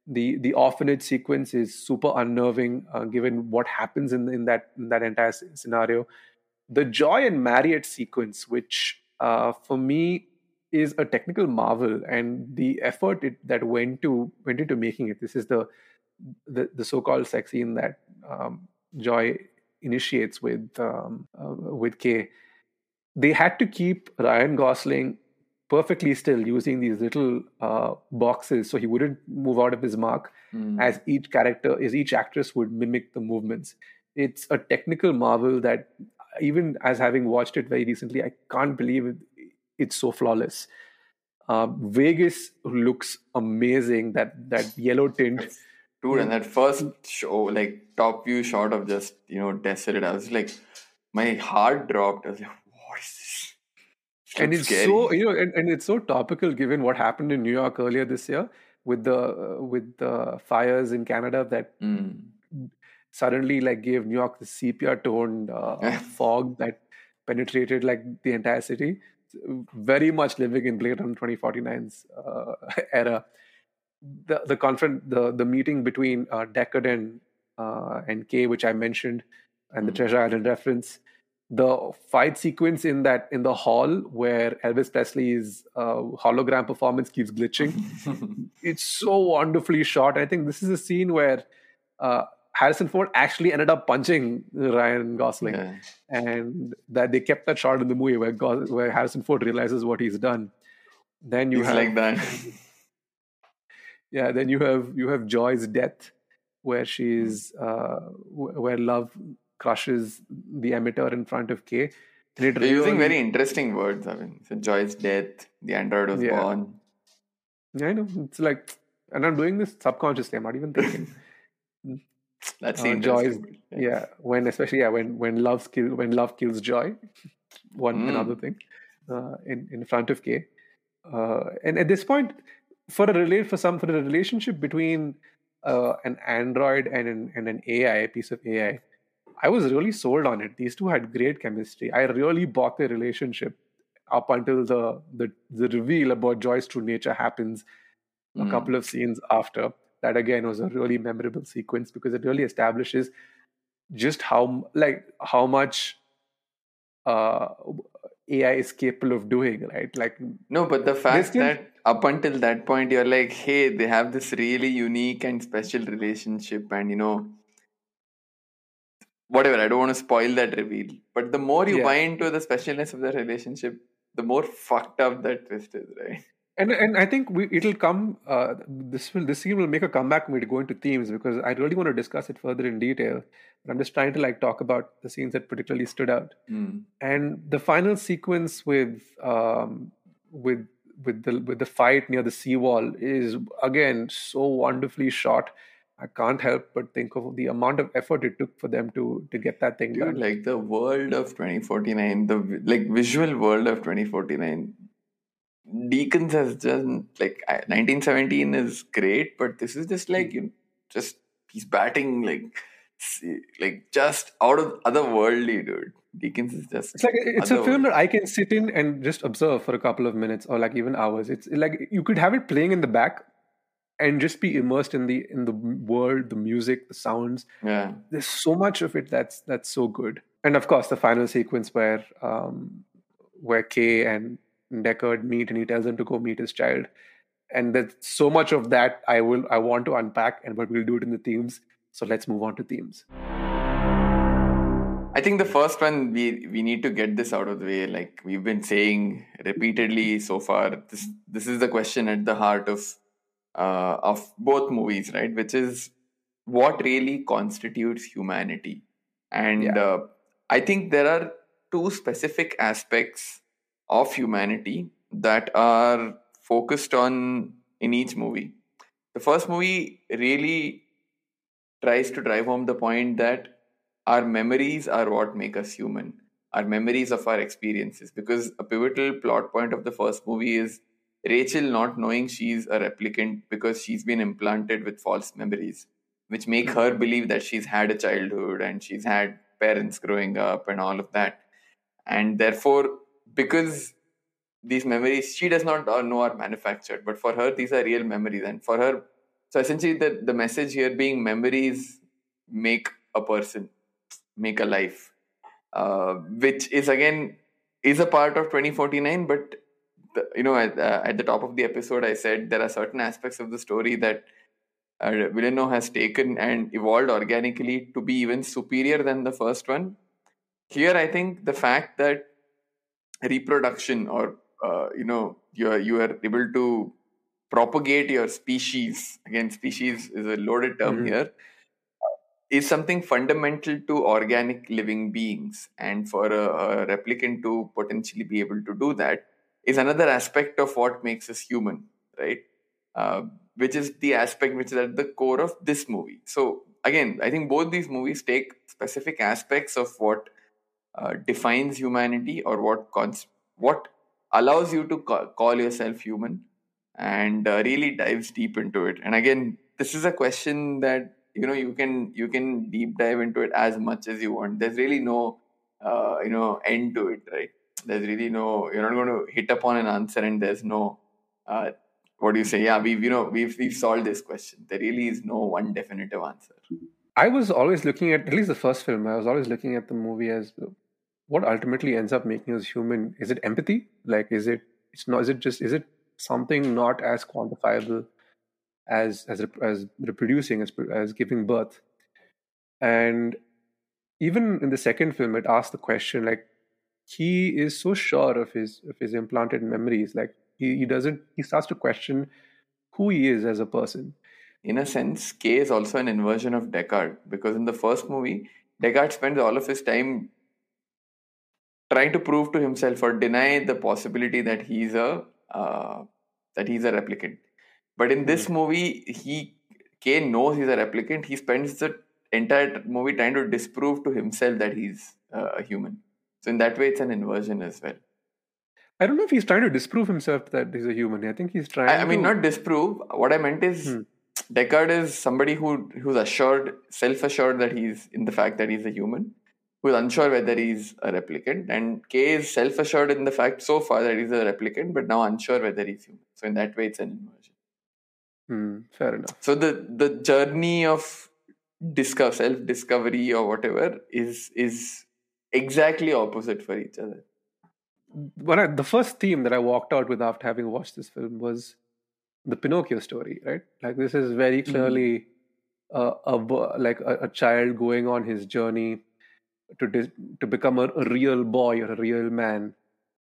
The the orphanage sequence is super unnerving, uh, given what happens in in that in that entire scenario. The Joi and Mariette sequence, which uh, for me is a technical marvel, and the effort it, that went to went into making it. This is the the, the so-called sex scene that um, Joi initiates with um, uh, with K. They had to keep Ryan Gosling perfectly still using these little uh, boxes so he wouldn't move out of his mark Mm. as each character as each actress would mimic the movements it's a technical marvel that even as having watched it very recently i can't believe it, it's so flawless um, vegas looks amazing that that yellow tint Dude, and that first show, like top view shot of just you know desolate, I was like, my heart dropped. I was like, what is this? This and it's scary. so you know and, and it's so topical given what happened in new york earlier this year with the uh, with the fires in canada that Mm. Suddenly like gave New York the sepia toned uh, fog that penetrated like the entire city. Very much living in Blade Runner 2049's uh, era. The the conference the the meeting between uh, Deckard and uh, and K, which I mentioned, and the Mm. Treasure Island reference. The fight sequence in that in the hall where Elvis Presley's uh, hologram performance keeps glitching it's so wonderfully shot. I think this is a scene where uh, Harrison Ford actually ended up punching Ryan Gosling, yeah. and that they kept that shot in the movie where Gos- where Harrison Ford realizes what he's done. Then you He's have like that. yeah, then you have you have Joi's death, where she's uh, wh- where Luv crushes the emitter in front of K. They're using very interesting words. I mean, so Joi's death, the android was Yeah. born. yeah, I know it's like, and I'm doing this subconsciously. I'm not even thinking. That's Uh, the Joi's interesting yeah when especially yeah when when Luv kills when Luv kills joi one Mm. another thing uh, in in front of k uh, and at this point for a relate for some for a relationship between uh, an android and an, and an ai a piece of ai i was really sold on it these two had great chemistry i really bought their relationship up until the the, the reveal about joi's true nature happens a Mm. couple of scenes after. That again was a really memorable sequence because it really establishes just how like how much uh, AI is capable of doing, right? Like No, but the fact still- that up until that point you're like, hey, they have this really unique and special relationship, and you know, whatever. I don't want to spoil that reveal, but the more you Yeah. buy into the specialness of the relationship, the more fucked up that twist is, right? And and I think we, it'll come. Uh, this will this scene will make a comeback when we go into themes because I really want to discuss it further in detail. But I'm just trying to like talk about the scenes that particularly stood out. Mm. And the final sequence with um, with with the with the fight near the seawall is again so wonderfully shot. I can't help but think of the amount of effort it took for them to to get that thing Dude, done. like the world of 2049, the like visual world of 2049. Deakins has done like 1917 is great, but this is just like you just he's batting like like just out of otherworldly, dude. Deakins is just It's like it's a film that I can sit in and just observe for a couple of minutes or like even hours. It's like you could have it playing in the back and just be immersed in the in the world, the music, the sounds. yeah. There's so much of it that's that's so good. And of course, the final sequence where um, where K and Deckard meet and he tells him to go meet his child. And there's so much of that I will I want to unpack and but we'll do it in the themes. So let's move on to themes. I think the first one we we need to get this out of the way. Like we've been saying repeatedly so far, this this is the question at the heart of uh, of both movies, right? Which is what really constitutes humanity, and Yeah. uh, I think there are two specific aspects of humanity that are focused on in each movie. The first movie really tries to drive home the point that our memories are what make us human. Our memories of our experiences. Because a pivotal plot point of the first movie is rachael not knowing she's a replicant because she's been implanted with false memories which make her believe that she's had a childhood and she's had parents growing up and all of that. And therefore because these memories she does not uh, know are manufactured but for her these are real memories. And for her so essentially the, the message here being memories make a person make a life uh, which is again is a part of 2049 but the, you know at, uh, at the top of the episode i said there are certain aspects of the story that uh, Villeneuve has taken and evolved organically to be even superior than the first one. Here i think the fact that reproduction or uh, you know you are you are able to propagate your species. Again species is a loaded term Mhm. here. Is something fundamental to organic living beings and for a, a replicant to potentially be able to do that is another aspect of what makes us human right? Uh, which is the aspect which is at the core of this movie. So again i think both these movies take specific aspects of what uh, defines humanity or what cons- what allows you to ca- call yourself human and uh, really dives deep into it. And again this is a question that you know you can you can deep dive into it as much as you want. There's really no uh, you know end to it right? There's really no you're not going to hit upon an answer and there's no uh, what do you say? Yeah we've you know we've we've solved this question. There really is no one definitive answer I was always looking at at least the first film. I was always looking at the movie as what ultimately ends up making us human. Is it empathy? Like, is it? It's not. Is it just? Is it something not as quantifiable as as as reproducing as as giving birth? And even in the second film, it asked the question like, he is so sure of his of his implanted memories. Like he, he doesn't. He starts to question who he is as a person. In a sense, K is also an inversion of Deckard because in the first movie, Deckard spends all of his time trying to prove to himself or deny the possibility that he's a uh, that he's a replicant. But in this movie, he K knows he's a replicant. He spends the entire movie trying to disprove to himself that he's uh, a human. So in that way, it's an inversion as well. I don't know if he's trying to disprove himself that he's a human. I think he's trying. I, I mean, to, not disprove. What I meant is Hmm. Deckard is somebody who who's assured, self-assured that he's in the fact that he's a human, who's unsure whether he's a replicant, and K is self-assured in the fact so far that he's a replicant, but now unsure whether he's human. So in that way, it's an inversion. Hmm, fair enough. So the the journey of discover self-discovery or whatever is is exactly opposite for each other. When I, the first theme that I walked out with after having watched this film was the Pinocchio story, right? Like this is very clearly uh, a bo- like a, a child going on his journey to dis- to become a, a real boy or a real man.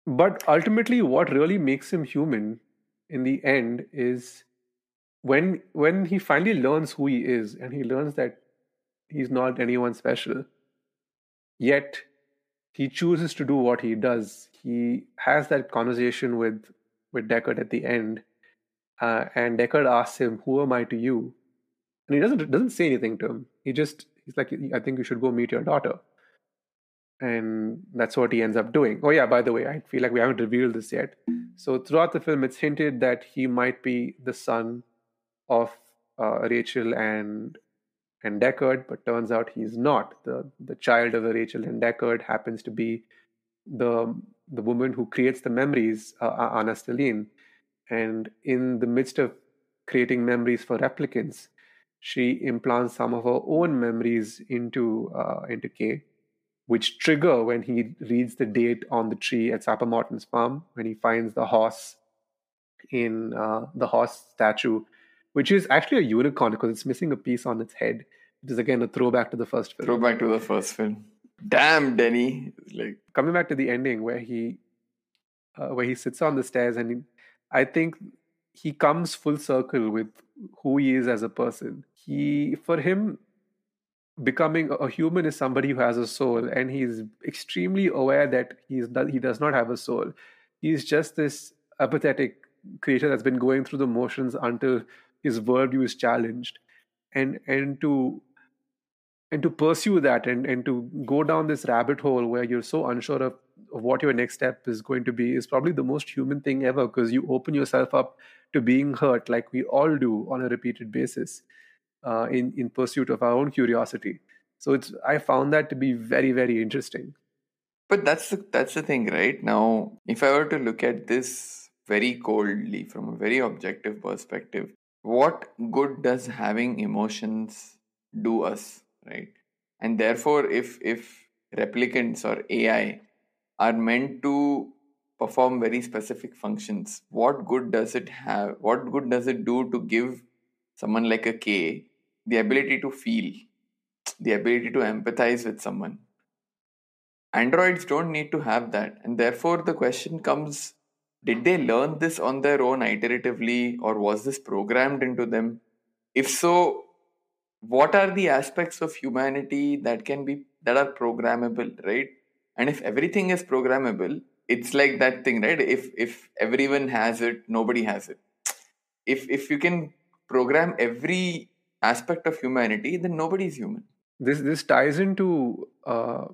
But ultimately, what really makes him human in the end is when when he finally learns who he is and he learns that he's not anyone special yet he chooses to do what he does he has that conversation with with deckard at the end uh, and deckard asks him who am i to you? And he doesn't doesn't say anything to him. He just he's like i think you should go meet your daughter. And that's what he ends up doing. Oh yeah by the way i feel like we haven't revealed this yet. So throughout the film it's hinted that he might be the son of uh, Rachael and and Deckard, but turns out he's not. the The child of Rachael and Deckard happens to be the the woman who creates the memories, uh, Anna Stelline, and in the midst of creating memories for replicants, she implants some of her own memories into uh, into K, which trigger when he reads the date on the tree at Sapper Morton's farm when he finds the horse in uh, the horse statue which is actually a unicorn because it's missing a piece on its head. Which is again a throwback to the first film. Throwback to the first film. Damn, Denny! Like coming back to the ending where he, uh, where he sits on the stairs, and he, I think he comes full circle with who he is as a person. He, for him, becoming a human is somebody who has a soul, and he's extremely aware that he's he does not have a soul. He's just this apathetic creature that's been going through the motions until his worldview is challenged and and to and to pursue that and and to go down this rabbit hole where you're so unsure of, of what your next step is going to be is probably the most human thing ever because you open yourself up to being hurt like we all do on a repeated basis uh, in in pursuit of our own curiosity. So it's i found that to be very very interesting. But that's the that's the thing right? Now if i were to look at this very coldly from a very objective perspective what good does having emotions do us right? And therefore if if replicants or ai are meant to perform very specific functions. What good does it have what good does it do to give someone like a k the ability to feel the ability to empathize with someone? Androids don't need to have that and therefore the question comes did they learn this on their own iteratively or was this programmed into them? If so what are the aspects of humanity that can be that are programmable right and if everything is programmable it's like that thing right if if everyone has it nobody has it if if you can program every aspect of humanity then nobody is human this this ties into uh,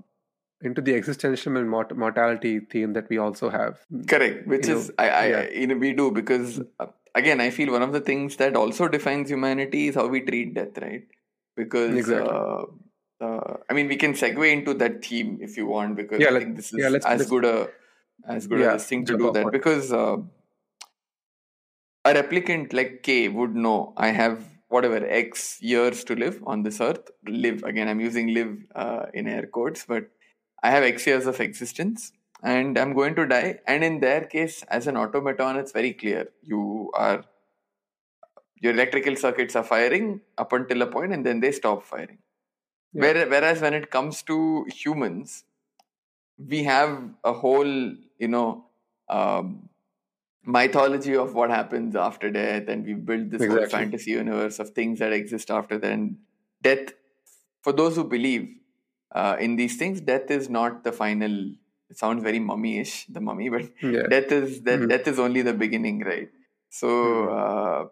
into the existential and mort- mortality theme that we also have. Correct, which you is know, I, I, yeah. you know, we do because uh, again I feel one of the things that also defines humanity is how we treat death, right? Because exactly. uh, uh, I mean we can segue into that theme if you want because yeah, I think this is yeah, let's, as let's, good a as good yeah, a thing to do that because uh, a replicant like K would know I have whatever X years to live on this earth. Live again. I'm using live uh, in air quotes, but I have X years of existence and I'm going to die. And in their case, as an automaton, it's very clear. You are your electrical circuits are firing up until a point and then they stop firing. Yeah. Whereas when it comes to humans, we have a whole, you know, um, mythology of what happens after death, and we build this exactly. whole fantasy universe of things that exist after then. Death, for those who believe, uh, in these things, death is not the final. It sounds very mummy-ish, the mummy, but yeah. death is that mm-hmm. death is only the beginning, right? So, mm-hmm. uh,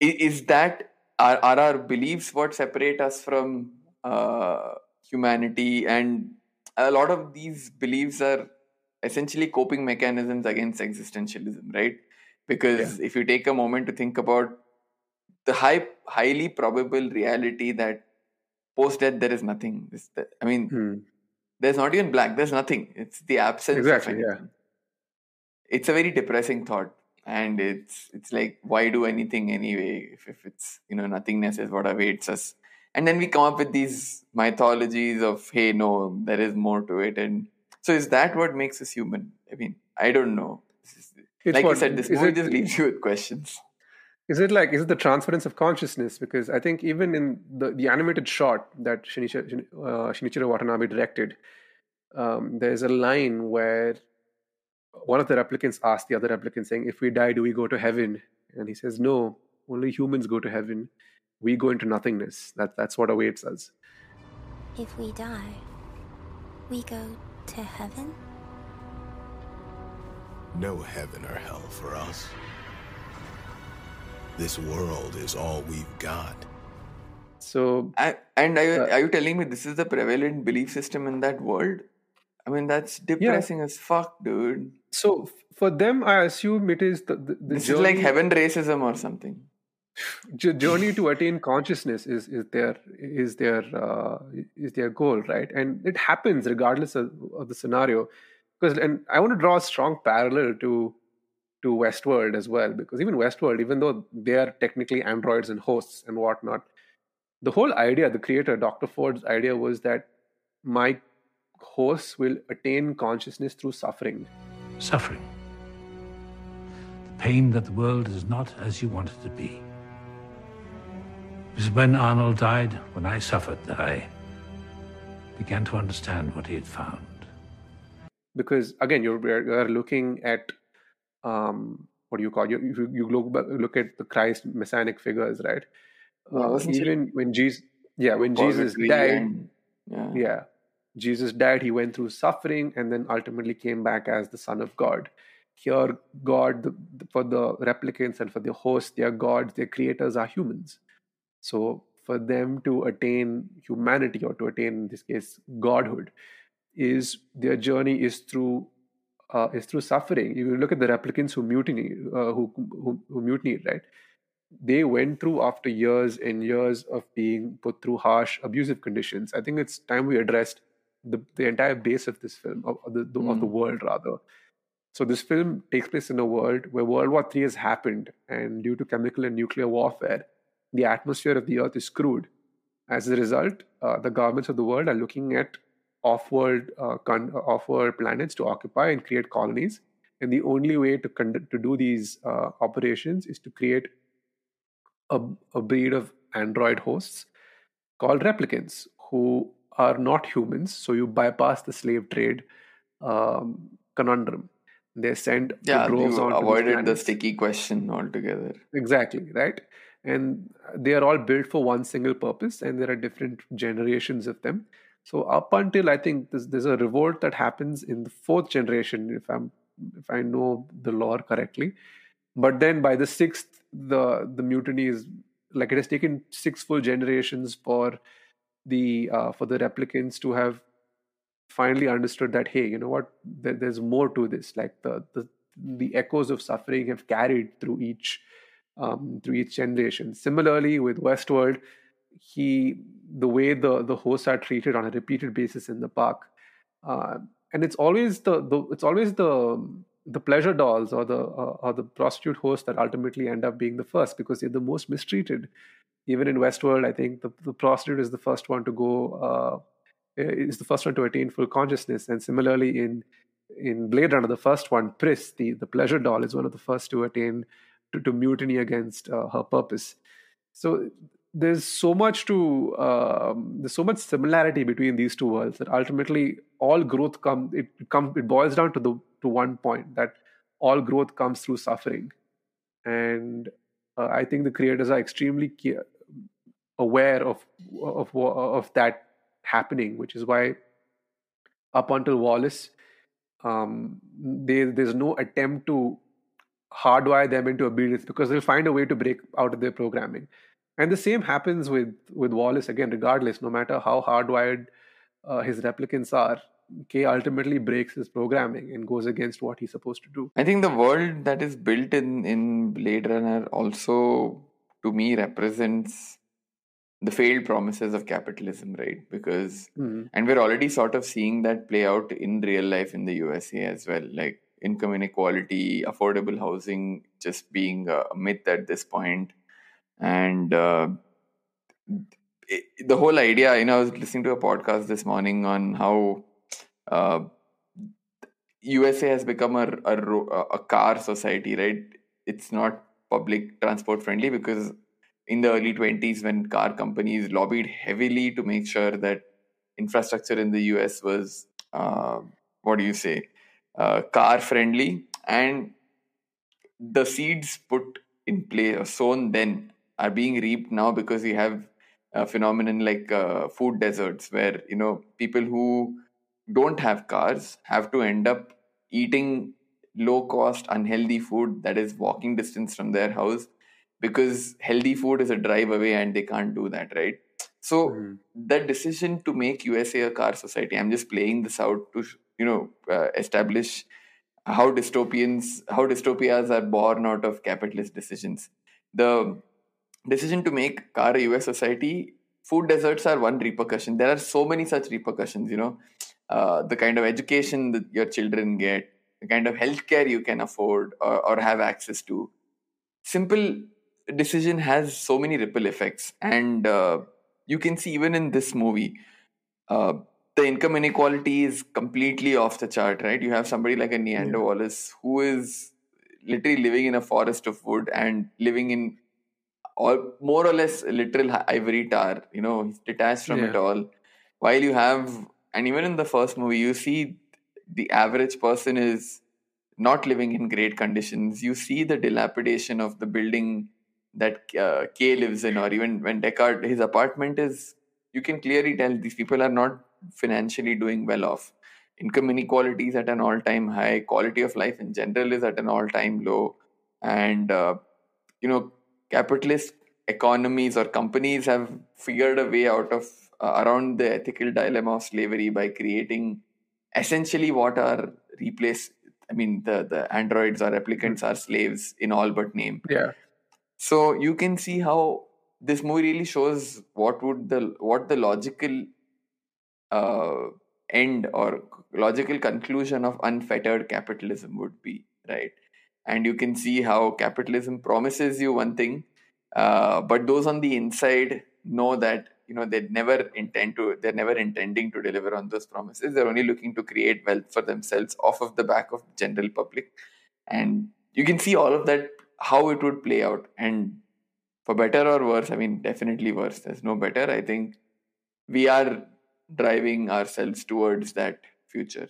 is, that are, are our beliefs what separate us from uh, humanity? And a lot of these beliefs are essentially coping mechanisms against existentialism, right? Because yeah. if you take a moment to think about the high, highly probable reality that post death there is nothing i mean hmm. there's not even black there's nothing it's the absence exactly yeah it's a very depressing thought and it's it's like why do anything anyway if, if it's you know nothingness is what awaits us and then we come up with these mythologies of hey no there is more to it and so is that what makes us human i mean i don't know is, like what, you said this movie it, just leaves you with questions is it like is it the transference of consciousness? Because I think even in the, the animated short that Shinichiro, uh, Shinichiro Watanabe directed, um, there's a line where one of the replicants asks the other replicant, saying, If we die, do we go to heaven? And he says, No, only humans go to heaven. We go into nothingness. That, that's what awaits us. If we die, we go to heaven? No heaven or hell for us. This world is all we've got. So, I, and are you, Uh, are you telling me this is the prevalent belief system in that world? I mean, that's depressing as fuck, dude. so f- for them, I assume it is the, the, the This journey, is like heaven racism or something. Journey to attain consciousness is, is their is their uh, is their goal, right? And it happens regardless of, of the scenario. Because and I want to draw a strong parallel to to Westworld as well, because even Westworld, even though they are technically androids and hosts and whatnot, the whole idea, the creator, Dr. Ford's idea was that my hosts will attain consciousness through suffering. suffering. The pain that the world is not as you want it to be. It was when Arnold died, when I suffered, that I began to understand what he had found. because again you're you're looking at um what do you call you you, you look look at the Christ messianic figures right Yeah, uh, even when Jesus yeah when Jesus died and- yeah. yeah Jesus died he went through suffering and then ultimately came back as the son of God here God the, the- for the replicants and for the hosts their gods their creators are humans so for them to attain humanity or to attain in this case godhood is their journey is through uh, is through suffering. You look at the replicants who mutiny, uh, who, who who mutinied, right? They went through after years and years of being put through harsh, abusive conditions. I think it's time we addressed the the entire base of this film, of, the, the of the world rather. So this film takes place in a world where World War III has happened, and due to chemical and nuclear warfare, the atmosphere of the Earth is screwed. As a result, uh, the governments of the world are looking at off-world uh, con- off-world planets to occupy and create colonies. And the only way to conduct to do these uh, operations is to create a, a breed of android hosts called replicants, who are not humans. So you bypass the slave trade um, conundrum. They're sent Yeah, droves onto these avoided the sticky question altogether. Exactly, right? And they are all built for one single purpose, and there are different generations of them. So up until I think there's, there's a revolt that happens in the fourth generation, if I'm if I know the lore correctly. But then by the sixth, the the mutiny is like it has taken six full generations for the uh, for the replicants to have finally understood that hey you know what there, there's more to this like the, the the echoes of suffering have carried through each um, through each generation similarly with westworld he the way the the hosts are treated on a repeated basis in the park uh, and it's always the, the it's always the the pleasure dolls or the uh, or the prostitute hosts that ultimately end up being the first because they're the most mistreated even in westworld i think the, the prostitute is the first one to go uh, is the first one to attain full consciousness. And similarly, in in Blade Runner, the first one, Pris, the, the pleasure doll, is one of the first to attain to, to mutiny against uh, her purpose. So there's so much to um, there's so much similarity between these two worlds that ultimately all growth come it come it boils down to the to one point that all growth comes through suffering, and uh, I think the creators are extremely aware of of of that happening, which is why up until Wallace, um, they, there's no attempt to hardwire them into obedience because they'll find a way to break out of their programming. And the same happens with with Wallace again, regardless, no matter how hardwired uh, his replicants are. K ultimately breaks his programming and goes against what he's supposed to do. I think the world that is built in in Blade Runner also, to me, represents the failed promises of capitalism, right? Because Mhm. and we're already sort of seeing that play out in real life in the USA as well, like income inequality, affordable housing just being a myth at this point, and uh, it, the whole idea. You know, I was listening to a podcast this morning on how. Uh, USA has become a, a a car society, right? It's not public transport friendly because in the early 20s, when car companies lobbied heavily to make sure that infrastructure in the US was, uh, what do you say, uh, car friendly, and the seeds put in play or sown then are being reaped now because we have a phenomenon like uh, food deserts where you know people who don't have cars have to end up eating low cost unhealthy food that is walking distance from their house because healthy food is a drive away and they can't do that right so Mhm. the decision to make usa a car society i'm just playing this out to you know uh, establish how dystopians how dystopias are born out of capitalist decisions. The decision to make car a us society food deserts are one repercussion. There are so many such repercussions you know. Uh, the kind of education that your children get the kind of healthcare you can afford or, or have access to. Simple decision has so many ripple effects. And uh, you can see even in this movie uh, the income inequality is completely off the chart right? You have somebody like a Niander Wallace who is literally living in a forest of wood and living in or more or less a literal ivory tower you know he's detached from it all. While you have and even in the first movie you see the average person is not living in great conditions. You see the dilapidation of the building that uh, K lives in, or even when Deckard, his apartment is, you can clearly tell these people are not financially doing well off. Income inequality is at an all time high, quality of life in general is at an all time low. And, uh, you know, capitalist economies or companies have figured a way out of uh, around the ethical dilemma of slavery by creating essentially what are replace i mean the the androids or replicants are slaves in all but name Yeah. so you can see how this movie really shows what would the what the logical uh, end or logical conclusion of unfettered capitalism would be, right? And you can see how capitalism promises you one thing, uh, but those on the inside know that you know they never intend to they're never intending to deliver on those promises. They're only looking to create wealth for themselves off of the back of the general public. And you can see all of that how it would play out. And for better or worse i mean definitely worse. There's no better. I think we are driving ourselves towards that future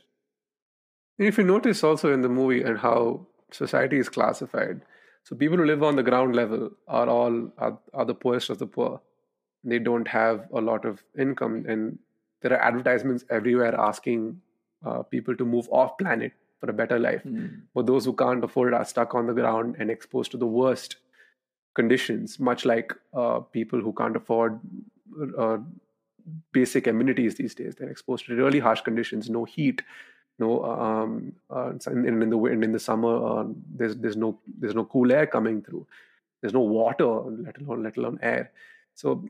If you notice also in the movie and how society is classified, so people who live on the ground level are all are, are the poorest of the poor. They don't have a lot of income, and there are advertisements everywhere asking uh, people to move off planet for a better life. But those who can't afford are stuck on the ground and exposed to the worst conditions, much like uh, people who can't afford uh, basic amenities these days. They're exposed to really harsh conditions, no heat, no um, uh, in, in the in the summer uh, there's there's no there's no cool air coming through. There's no water, let alone let alone air. So,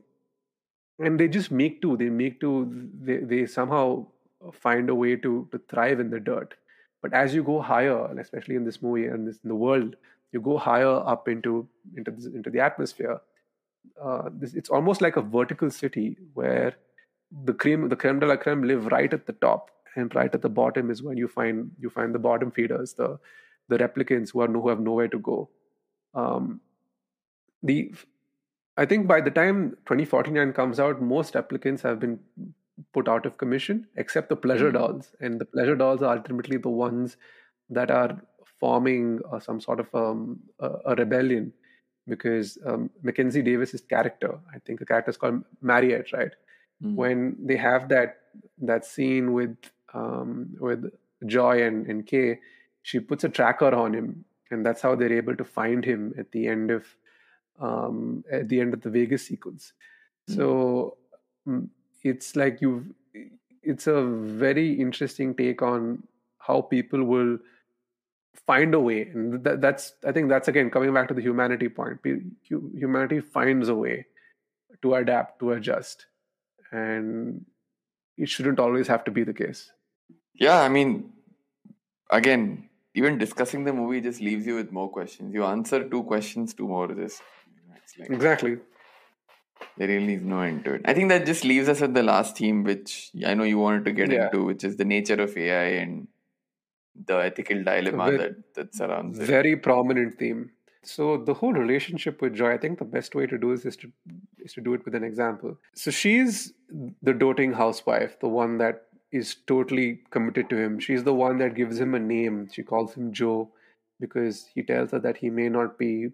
and they just make do. They make do. They they somehow find a way to to thrive in the dirt. But as you go higher, especially in this movie and this, in the world, you go higher up into into into the atmosphere. Uh, this, it's almost like a vertical city where the cream the creme de la creme live right at the top, and right at the bottom is when you find you find the bottom feeders, the the replicants who are who have nowhere to go. Um, the I think by the time 2049 comes out, most replicants have been put out of commission, except the pleasure dolls. And the pleasure dolls are ultimately the ones that are forming uh, some sort of um, a, a rebellion because um, Mackenzie Davis's character, I think the character is called Mariette, right? When they have that that scene with um, with Joi and, and K, she puts a tracker on him, and that's how they're able to find him at the end of um, at the end of the Vegas sequence. So mm, it's like you, it's a very interesting take on how people will find a way, and that, that's I think that's again coming back to the humanity point. Humanity finds a way to adapt, to adjust, and it shouldn't always have to be the case. Yeah, I mean, again, even discussing the movie just leaves you with more questions. You answer two questions, two more. Just like Exactly. there really is no end to it. I think that just leaves us at the last theme, which I know you wanted to get Yeah. into, which is the nature of AI and the ethical dilemma that that surrounds it. Very prominent theme. So the whole relationship with Joi, I think the best way to do this is to is to do it with an example. So she's the doting housewife, the one that is totally committed to him. She's the one that gives him a name. She calls him Joe because he tells her that he may not be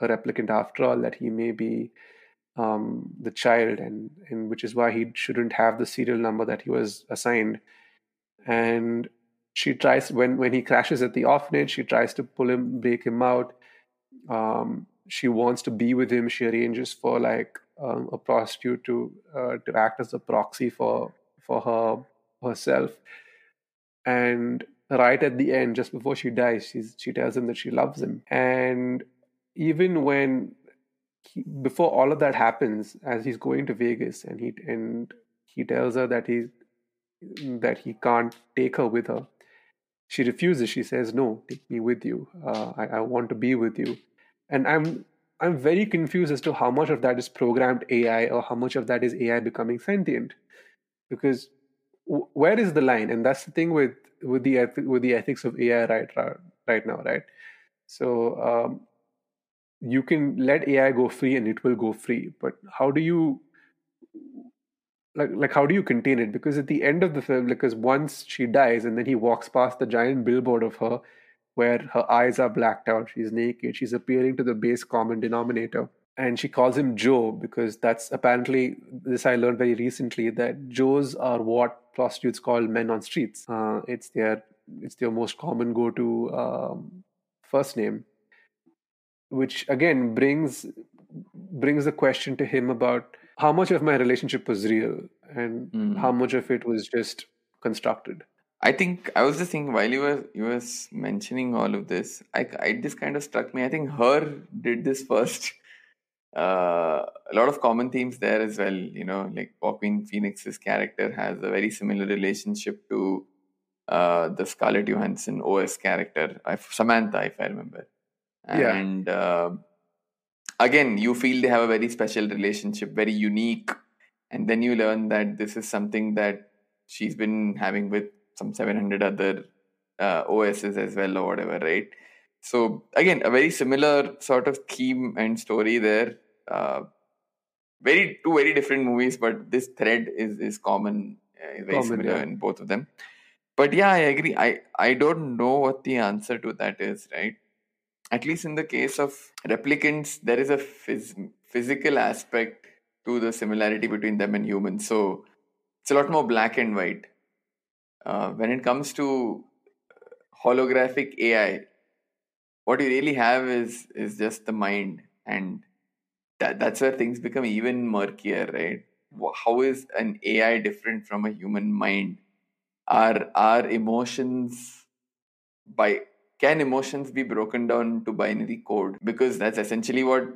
a replicant after all, that he may be um, the child, and, and which is why he shouldn't have the serial number that he was assigned. And she tries when when he crashes at the orphanage, she tries to pull him, break him out. Um, she wants to be with him. She arranges for like um, a prostitute to uh, to act as a proxy for for her herself. And right at the end, just before she dies, she's, she tells him that she loves him. And even when he, before all of that happens, as he's going to Vegas, and he and he tells her that he that he can't take her with her, she refuses. She says, "No, take me with you. Uh, I, I want to be with you." And I'm I'm very confused as to how much of that is programmed AI or how much of that is AI becoming sentient, because w- where is the line? And that's the thing with with the with the ethics of AI right right now, right? So um, you can let AI go free and it will go free, but how do you like like how do you contain it? Because at the end of the film, because once she dies and then he walks past the giant billboard of her where her eyes are blacked out, she's naked, she's appearing to the base common denominator. And she calls him Joe because that's apparently this I learned very recently that Joes are what prostitutes call men on streets. Uh, it's their it's their most common go-to um, first name which again brings brings the question to him about how much of my relationship was real and Mm. how much of it was just constructed I think I was just thinking while you were you was mentioning all of this, I, I this kind of struck me. I think her did this first. Uh, a lot of common themes there as well. You know, like Joaquin Phoenix's character has a very similar relationship to uh, the Scarlett Johansson OS character, I- Samantha, if I remember. Yeah. And uh, again, you feel they have a very special relationship, very unique, and then you learn that this is something that she's been having with some 700 other uh, OSs as well, or whatever, right? So again, a very similar sort of theme and story there. Uh, very two very different movies, but this thread is is common, uh, is very Common, similar yeah. in both of them. But yeah, I agree. I I don't know what the answer to that is, right? At least in the case of replicants, there is a phys- physical aspect to the similarity between them and humans. So it's a lot more black and white. Uh, when it comes to holographic AI, what you really have is is just the mind, and that that's where things become even murkier, right? How is an AI different from a human mind? Are are emotions by can emotions be broken down to binary code? Because that's essentially what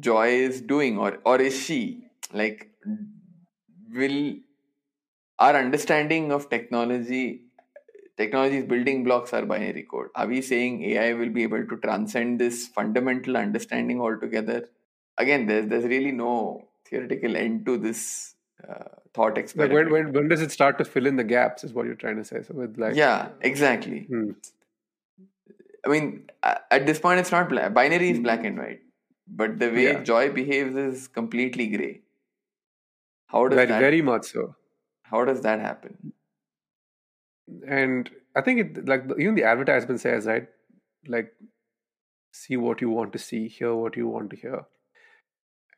Joi is doing, or or is she like? Will our understanding of technology technology's building blocks are binary code. Are we saying ai will be able to transcend this fundamental understanding altogether? Again there's there's really no theoretical end to this uh, thought like experiment. when, when when does it start to fill in the gaps is what you're trying to say so with like yeah exactly. Hmm. i mean at this point it's not black binary is black and white but the way Yeah. joi behaves is completely gray. How does very that very much so how does that happen? And i think it like even the advertisement says right like see what you want to see hear what you want to hear.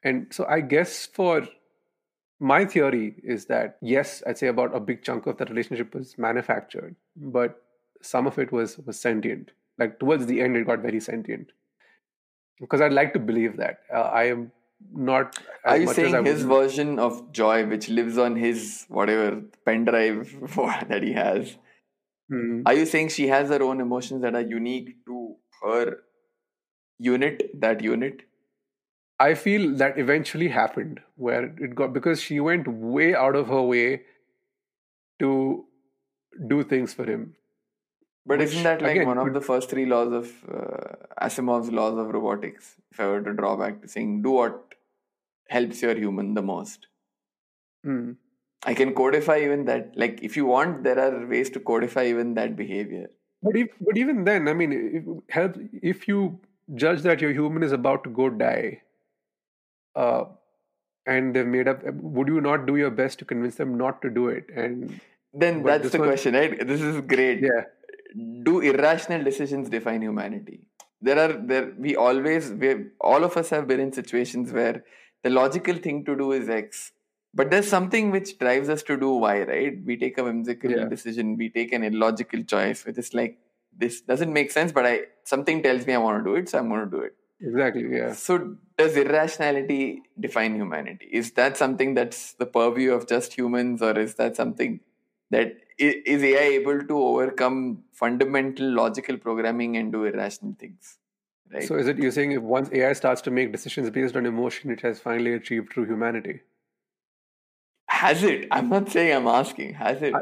And so i guess for my theory is that yes i'd say about a big chunk of that relationship was manufactured but some of it was was sentient. Like towards the end it got very sentient. Because i'd like to believe that. Uh, i am not as Are you much as I saying his would- version of joi, which lives on his whatever pen drive that he has? Hmm. Are you saying she has her own emotions that are unique to her unit, that unit? I feel that eventually happened where it got because she went way out of her way to do things for him. But Which, isn't that like again, one of the first three laws of uh, Asimov's laws of robotics? If I were to draw back to saying, do what helps your human the most. Hmm. I can codify even that. Like, if you want, there are ways to codify even that behavior. But if, but even then, I mean, if, help if you judge that your human is about to go die, uh, and they've made up, would you not do your best to convince them not to do it? And then that's the one- question, right? This is great. Yeah. Do irrational decisions define humanity? There are there we always we all of us have been in situations where the logical thing to do is X, but there's something which drives us to do Y, right? We take a whimsical Yeah. decision, we take an illogical choice, which is like this doesn't make sense, but I something tells me I want to do it, so I'm going to do it. Exactly. Yeah. So, does irrationality define humanity? Is that something that's the purview of just humans, or is that something that i- is AI able to overcome fundamental logical programming and do irrational things? Right? So is it you're saying if once AI starts to make decisions based on emotion, it has finally achieved true humanity? has it? I'm not saying. I'm asking. Has it?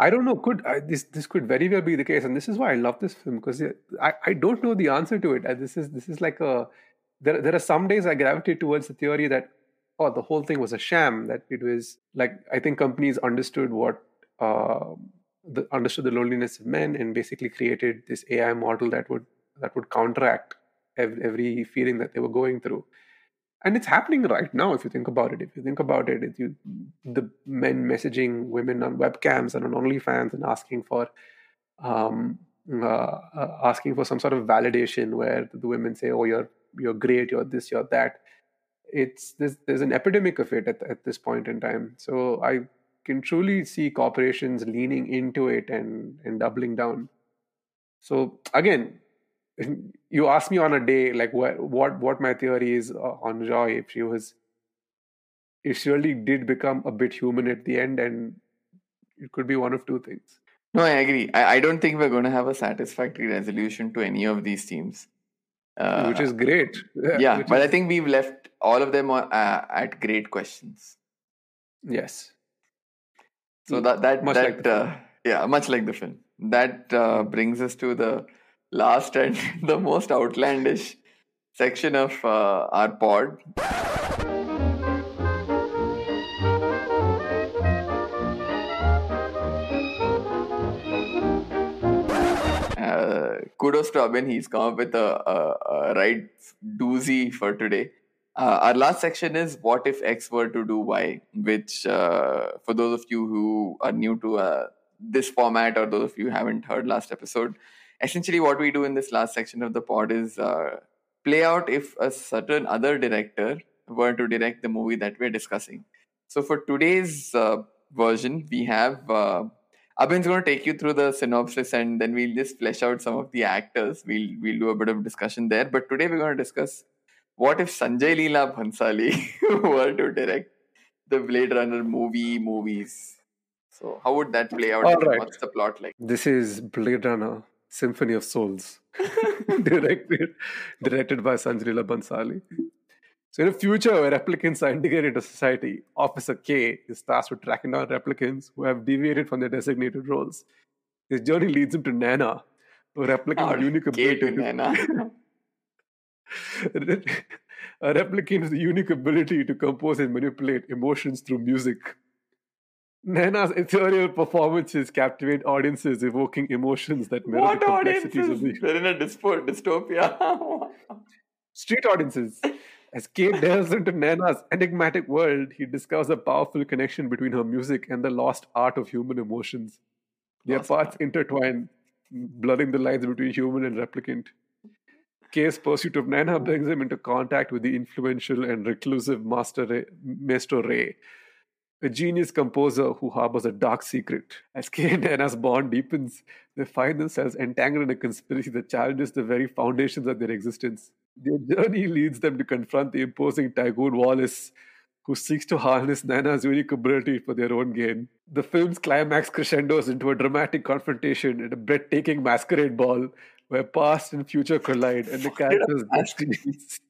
I don't know. Could I, this this could very well be the case, and this is why I love this film because I, I don't know the answer to it. And this is this is like a there there are some days I gravitate towards the theory that oh the whole thing was a sham that it was like I think companies understood what uh, the understood the loneliness of men and basically created this AI model that would that would counteract every, every feeling that they were going through. And it's happening right now if you think about it. If you think about it you the men messaging women on webcams and on onlyfans and asking for um uh, uh, asking for some sort of validation where the women say oh you're you're great you're this you're that it's there's, there's an epidemic of it at, at this point in time. So i can truly see corporations leaning into it and and doubling down. So again you ask me on a day like what what what my theory is uh, on Joi if she was if she really did become a bit human at the end and it could be one of two things. No, I agree. I, I don't think we're going to have a satisfactory resolution to any of these teams, Uh, which is great. Yeah, which but I think we've left all of them uh, at great questions. yes So that that Much that like the film. uh, yeah, much like the film. That uh, brings us to the last and the most outlandish section of uh, our pod. Uh, kudos to Abhin. He's come up with a, a, a right doozy for today. Uh, our last section is what if X were to do Y, which uh, for those of you who are new to uh, this format or those of you haven't heard last episode, essentially what we do in this last section of the pod is uh, play out if a certain other director were to direct the movie that we're discussing. So for today's uh, version, we have uh, Abhin's going to take you through the synopsis and then we'll just flesh out some of the actors. We'll we'll do a bit of discussion there. But today we're going to discuss what if Sanjay Leela Bhansali were to direct the Blade Runner movie movies. So how would that play out? All right. What's the plot like? this is blade runner symphony of souls directed directed by sanjay Leela Bhansali so in a future where replicants are integrated into society officer k is tasked with tracking down replicants who have deviated from their designated roles his journey leads him to nana a replicant with unique K ability to to- Nana. a replicant the unique ability to compose and manipulate emotions through music. Nana's ethereal performances captivate audiences, evoking emotions that mirror what the complexities of audiences? the They're in a dyspo- dystopia. street audiences. As Kate delves into Nana's enigmatic world, he discovers a powerful connection between her music and the lost art of human emotions. Their Lost paths intertwine, blurring the lines between human and replicant. K's pursuit of Nana brings him into contact with the influential and reclusive Master Ray, Maestro Ray, a genius composer who harbors a dark secret. As Kay and Nana's bond deepens, they find themselves entangled in a conspiracy that challenges the very foundations of their existence. Their journey leads them to confront the imposing Tygoon Wallace, who seeks to harness Nana's unique ability for their own gain. The film's climax crescendos into a dramatic confrontation at a breathtaking masquerade ball where past and future collide and the characters' destinies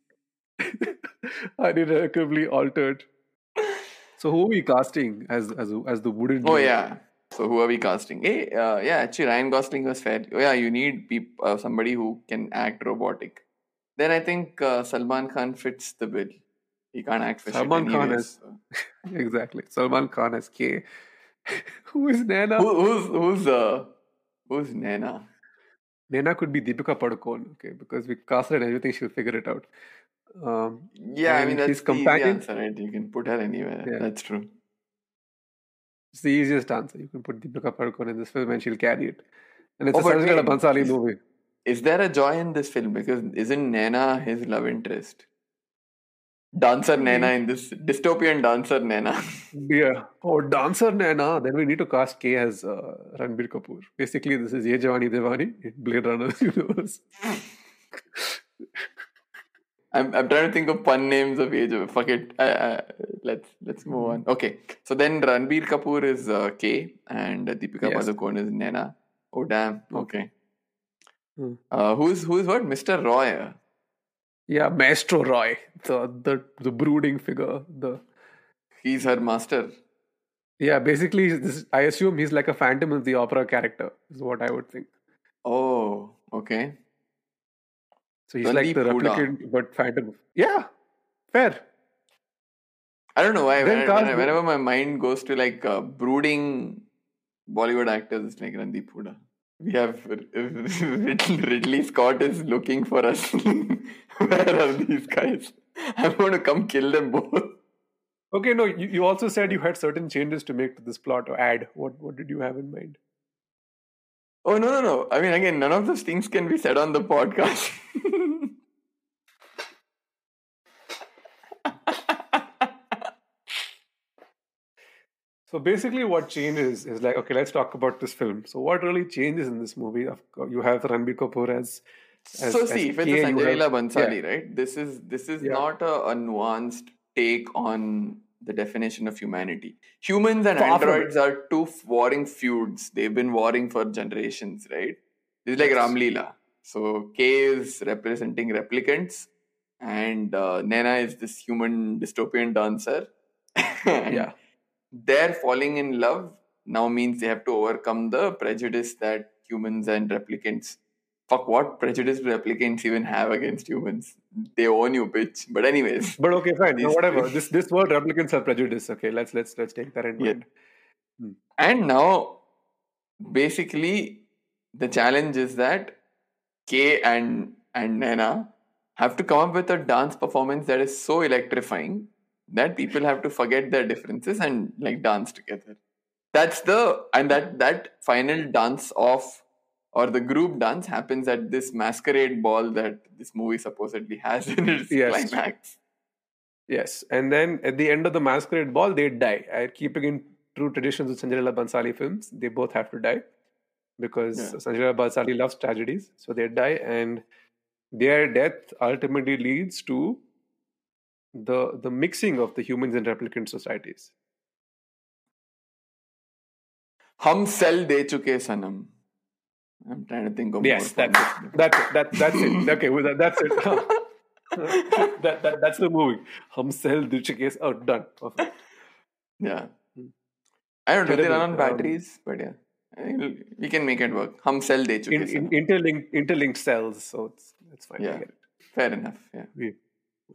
are irrevocably altered. So who are we casting as as as the wooden? oh man? yeah. So who are we casting? Hey, uh, yeah, actually Ryan Gosling was fair. Oh, yeah, you need peop- uh, somebody who can act robotic. Then I think uh, Salman Khan fits the bill. He can't act for Salman shit Khan is- so. exactly. Salman Khan as K. who is Nana? Who, who's who's uh who's Nana? Nana could be Deepika Padukone, okay, because we cast her and everything, she'll figure it out. Um, Yeah, I mean that's his the easy companion? answer, right? You can put her anywhere. Yeah. That's true. It's the easiest answer. You can put Deepika Padukone in this film and she'll carry it. And it's Oh, a Sanjay. Bhansali movie. Is there a joy in this film? Because isn't Naina his love interest? Dancer Naina in this dystopian dancer Naina. Yeah. Oh, dancer Naina. Then we need to cast K as uh, Ranbir Kapoor. Basically, this is Ye Jawani Devani in Blade Runner universe. I'm, I'm trying to think of pun names of age. Fuck it. Let's let's move on. Okay. So then Ranbir Kapoor is uh, K and Deepika Yes. Padukone is Naina. Oh damn. Okay. Hmm. Uh, who's who's what? Mr. Roy. Yeah, Maestro Roy, the the the brooding figure. The He's her master. yeah, basically, this I assume he's like a Phantom of the Opera character. Is what I would think. Oh, okay. So he's like the replicant, but Phantom. Yeah, fair. I don't know why. When- whenever my mind goes to like uh, brooding Bollywood actors, it's like Randeep. We have Ridley, Ridley Scott is looking for us. Where are these guys? I'm going to come kill them both. Okay, no, you, you also said you had certain changes to make to this plot or add. What what did you have in mind? Oh no no no! I mean, again, none of those things can be said on the podcast. So basically, what changes is like, okay, let's talk about this film. So what really changes in this movie? You have Ranbir Kapoor as, as so see, if it's a Sanjay Leela Bhansali, yeah. right? This is this is Yeah. not a, a nuanced take on the definition of humanity. Humans and Far androids are two warring feuds. They've been warring for generations, right? It's like Yes. Ram Leela. So K is representing replicants, and uh, Nena is this human dystopian dancer. Yeah. Their falling in love now means they have to overcome the prejudice that humans and replicants fuck what prejudice do replicants even have against humans they own you bitch but anyways But okay, fine. No, whatever. This this word replicants are prejudice. Okay, let's let's let's take that in Yeah. mind. Hmm. and now basically the challenge is that k and and Nana have to come up with a dance performance that is so electrifying that people have to forget their differences and like dance together that's the and that that final dance off or the group dance happens at this masquerade ball that this movie supposedly has in its Yes. climax Yes, and then at the end of the masquerade ball, they die. Uh, keeping in true traditions of Sanjay Bhansali films, they both have to die because Yeah. Sanjay Bhansali loves tragedies, so they die, and their death ultimately leads to the the mixing of the humans and replicant societies. hum sell de chuke sanam i'm trying to think of Yes, that's it. That's it. That, that's it. Okay, well, that, that's it. that, that, that's the movie. Hum sell dil chuke s- Oh, done. Perfect. Yeah. I don't know. They run on Um, batteries, but yeah. I think we can make it work. Hum cell de In, in, interlinked, interlinked cells, so it's, it's fine. Yeah. Fair enough. Yeah. We,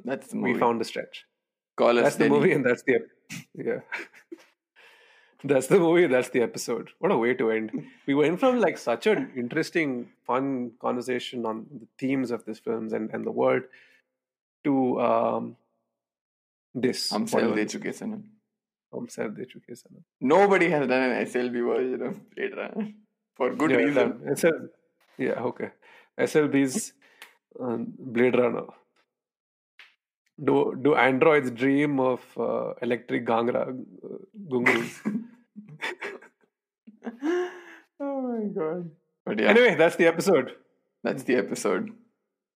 That's the movie. we found the stretch. Call us That's the movie, and that's the yeah. that's the movie. That's the episode. What a way to end. We went from like such an interesting, fun conversation on the themes of this films and, and the world to um this. Hum cell whatever. de chuke sanam. Hum Sell De Chuke Sanam. Nobody has done an SLB version of Blade Runner for good yeah, reason. SL, yeah, okay. SLB's um, Blade Runner. Do do androids dream of uh, electric gangra uh, gungus? oh my god. But yeah, Anyway, that's the episode. that's the episode.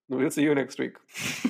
We'll see you next week.